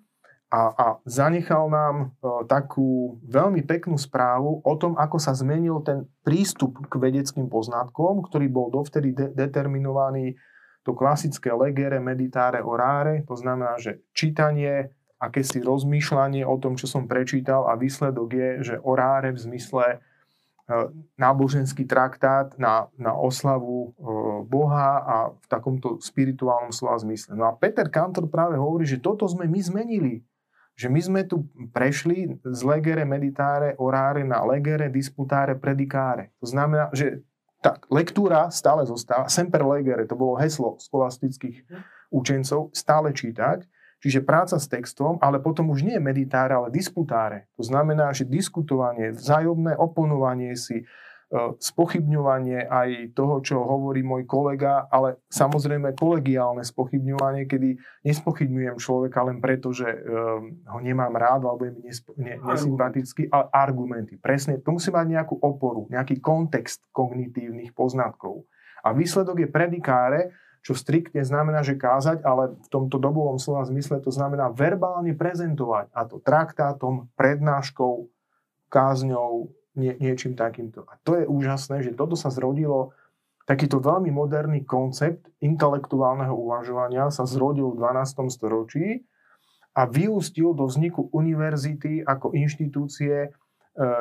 a, a zanechal nám uh, takú veľmi peknú správu o tom, ako sa zmenil ten prístup k vedeckým poznatkom, ktorý bol dovtedy de- determinovaný to klasické legere, meditare, orare, to znamená, že čítanie, akési rozmýšľanie o tom, čo som prečítal a výsledok je, že orare v zmysle e, náboženský traktát na, na oslavu e, Boha a v takomto spirituálnom slova zmysle. No a Peter Kantor práve hovorí, že toto sme my zmenili. Že my sme tu prešli z legere meditáre orare na legere disputare predikáre. To znamená, že tak, lektúra stále zostáva. Semper legere, to bolo heslo skolastických učencov, stále čítať. Čiže práca s textom, ale potom už nie meditáre, ale disputáre. To znamená, že diskutovanie, vzájomné oponovanie si, E, spochybňovanie aj toho, čo hovorí môj kolega, ale samozrejme kolegiálne spochybňovanie, kedy nespochybňujem človeka len preto, že e, ho nemám rád alebo je mi ne, nesympatický, ale argumenty. Presne, to musí mať nejakú oporu, nejaký kontext kognitívnych poznatkov. A výsledok je predikáre, čo striktne znamená, že kázať, ale v tomto dobovom slova zmysle to znamená verbálne prezentovať. A to traktátom, prednáškou, kázňou, nie, niečím takýmto. A to je úžasné, že toto sa zrodilo, takýto veľmi moderný koncept intelektuálneho uvažovania sa zrodil v 12. storočí a vyústil do vzniku univerzity ako inštitúcie, e,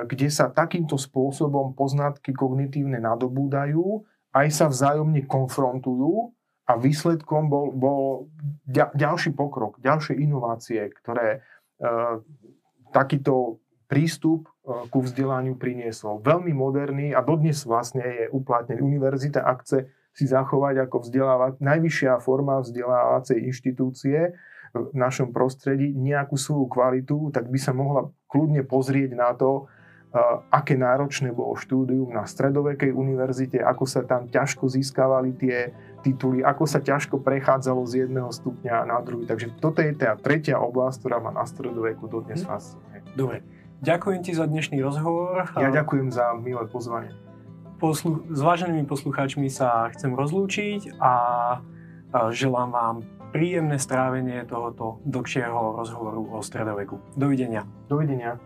kde sa takýmto spôsobom poznatky kognitívne nadobúdajú, aj sa vzájomne konfrontujú a výsledkom bol, bol ďalší pokrok, ďalšie inovácie, ktoré e, takýto prístup e, ku vzdelaniu priniesol. Veľmi moderný a dodnes vlastne je uplatnený. Univerzita, ak chce si zachovať ako vzdelávať, najvyššia forma vzdelávacej inštitúcie v našom prostredí nejakú svoju kvalitu, tak by sa mohla kľudne pozrieť na to, aké náročné bolo štúdium na stredovekej univerzite, ako sa tam ťažko získavali tie tituly, ako sa ťažko prechádzalo z jedného stupňa na druhý. Takže toto je tá tretia oblasť, ktorá ma na stredoveku dodnes mhm. fascinuje. Dobre. Ďakujem ti za dnešný rozhovor. Ja ďakujem za milé pozvanie. Poslu- s váženými poslucháčmi sa chcem rozlúčiť a želám vám príjemné strávenie tohoto dlhšieho rozhovoru o stredoveku. Dovidenia. Dovidenia.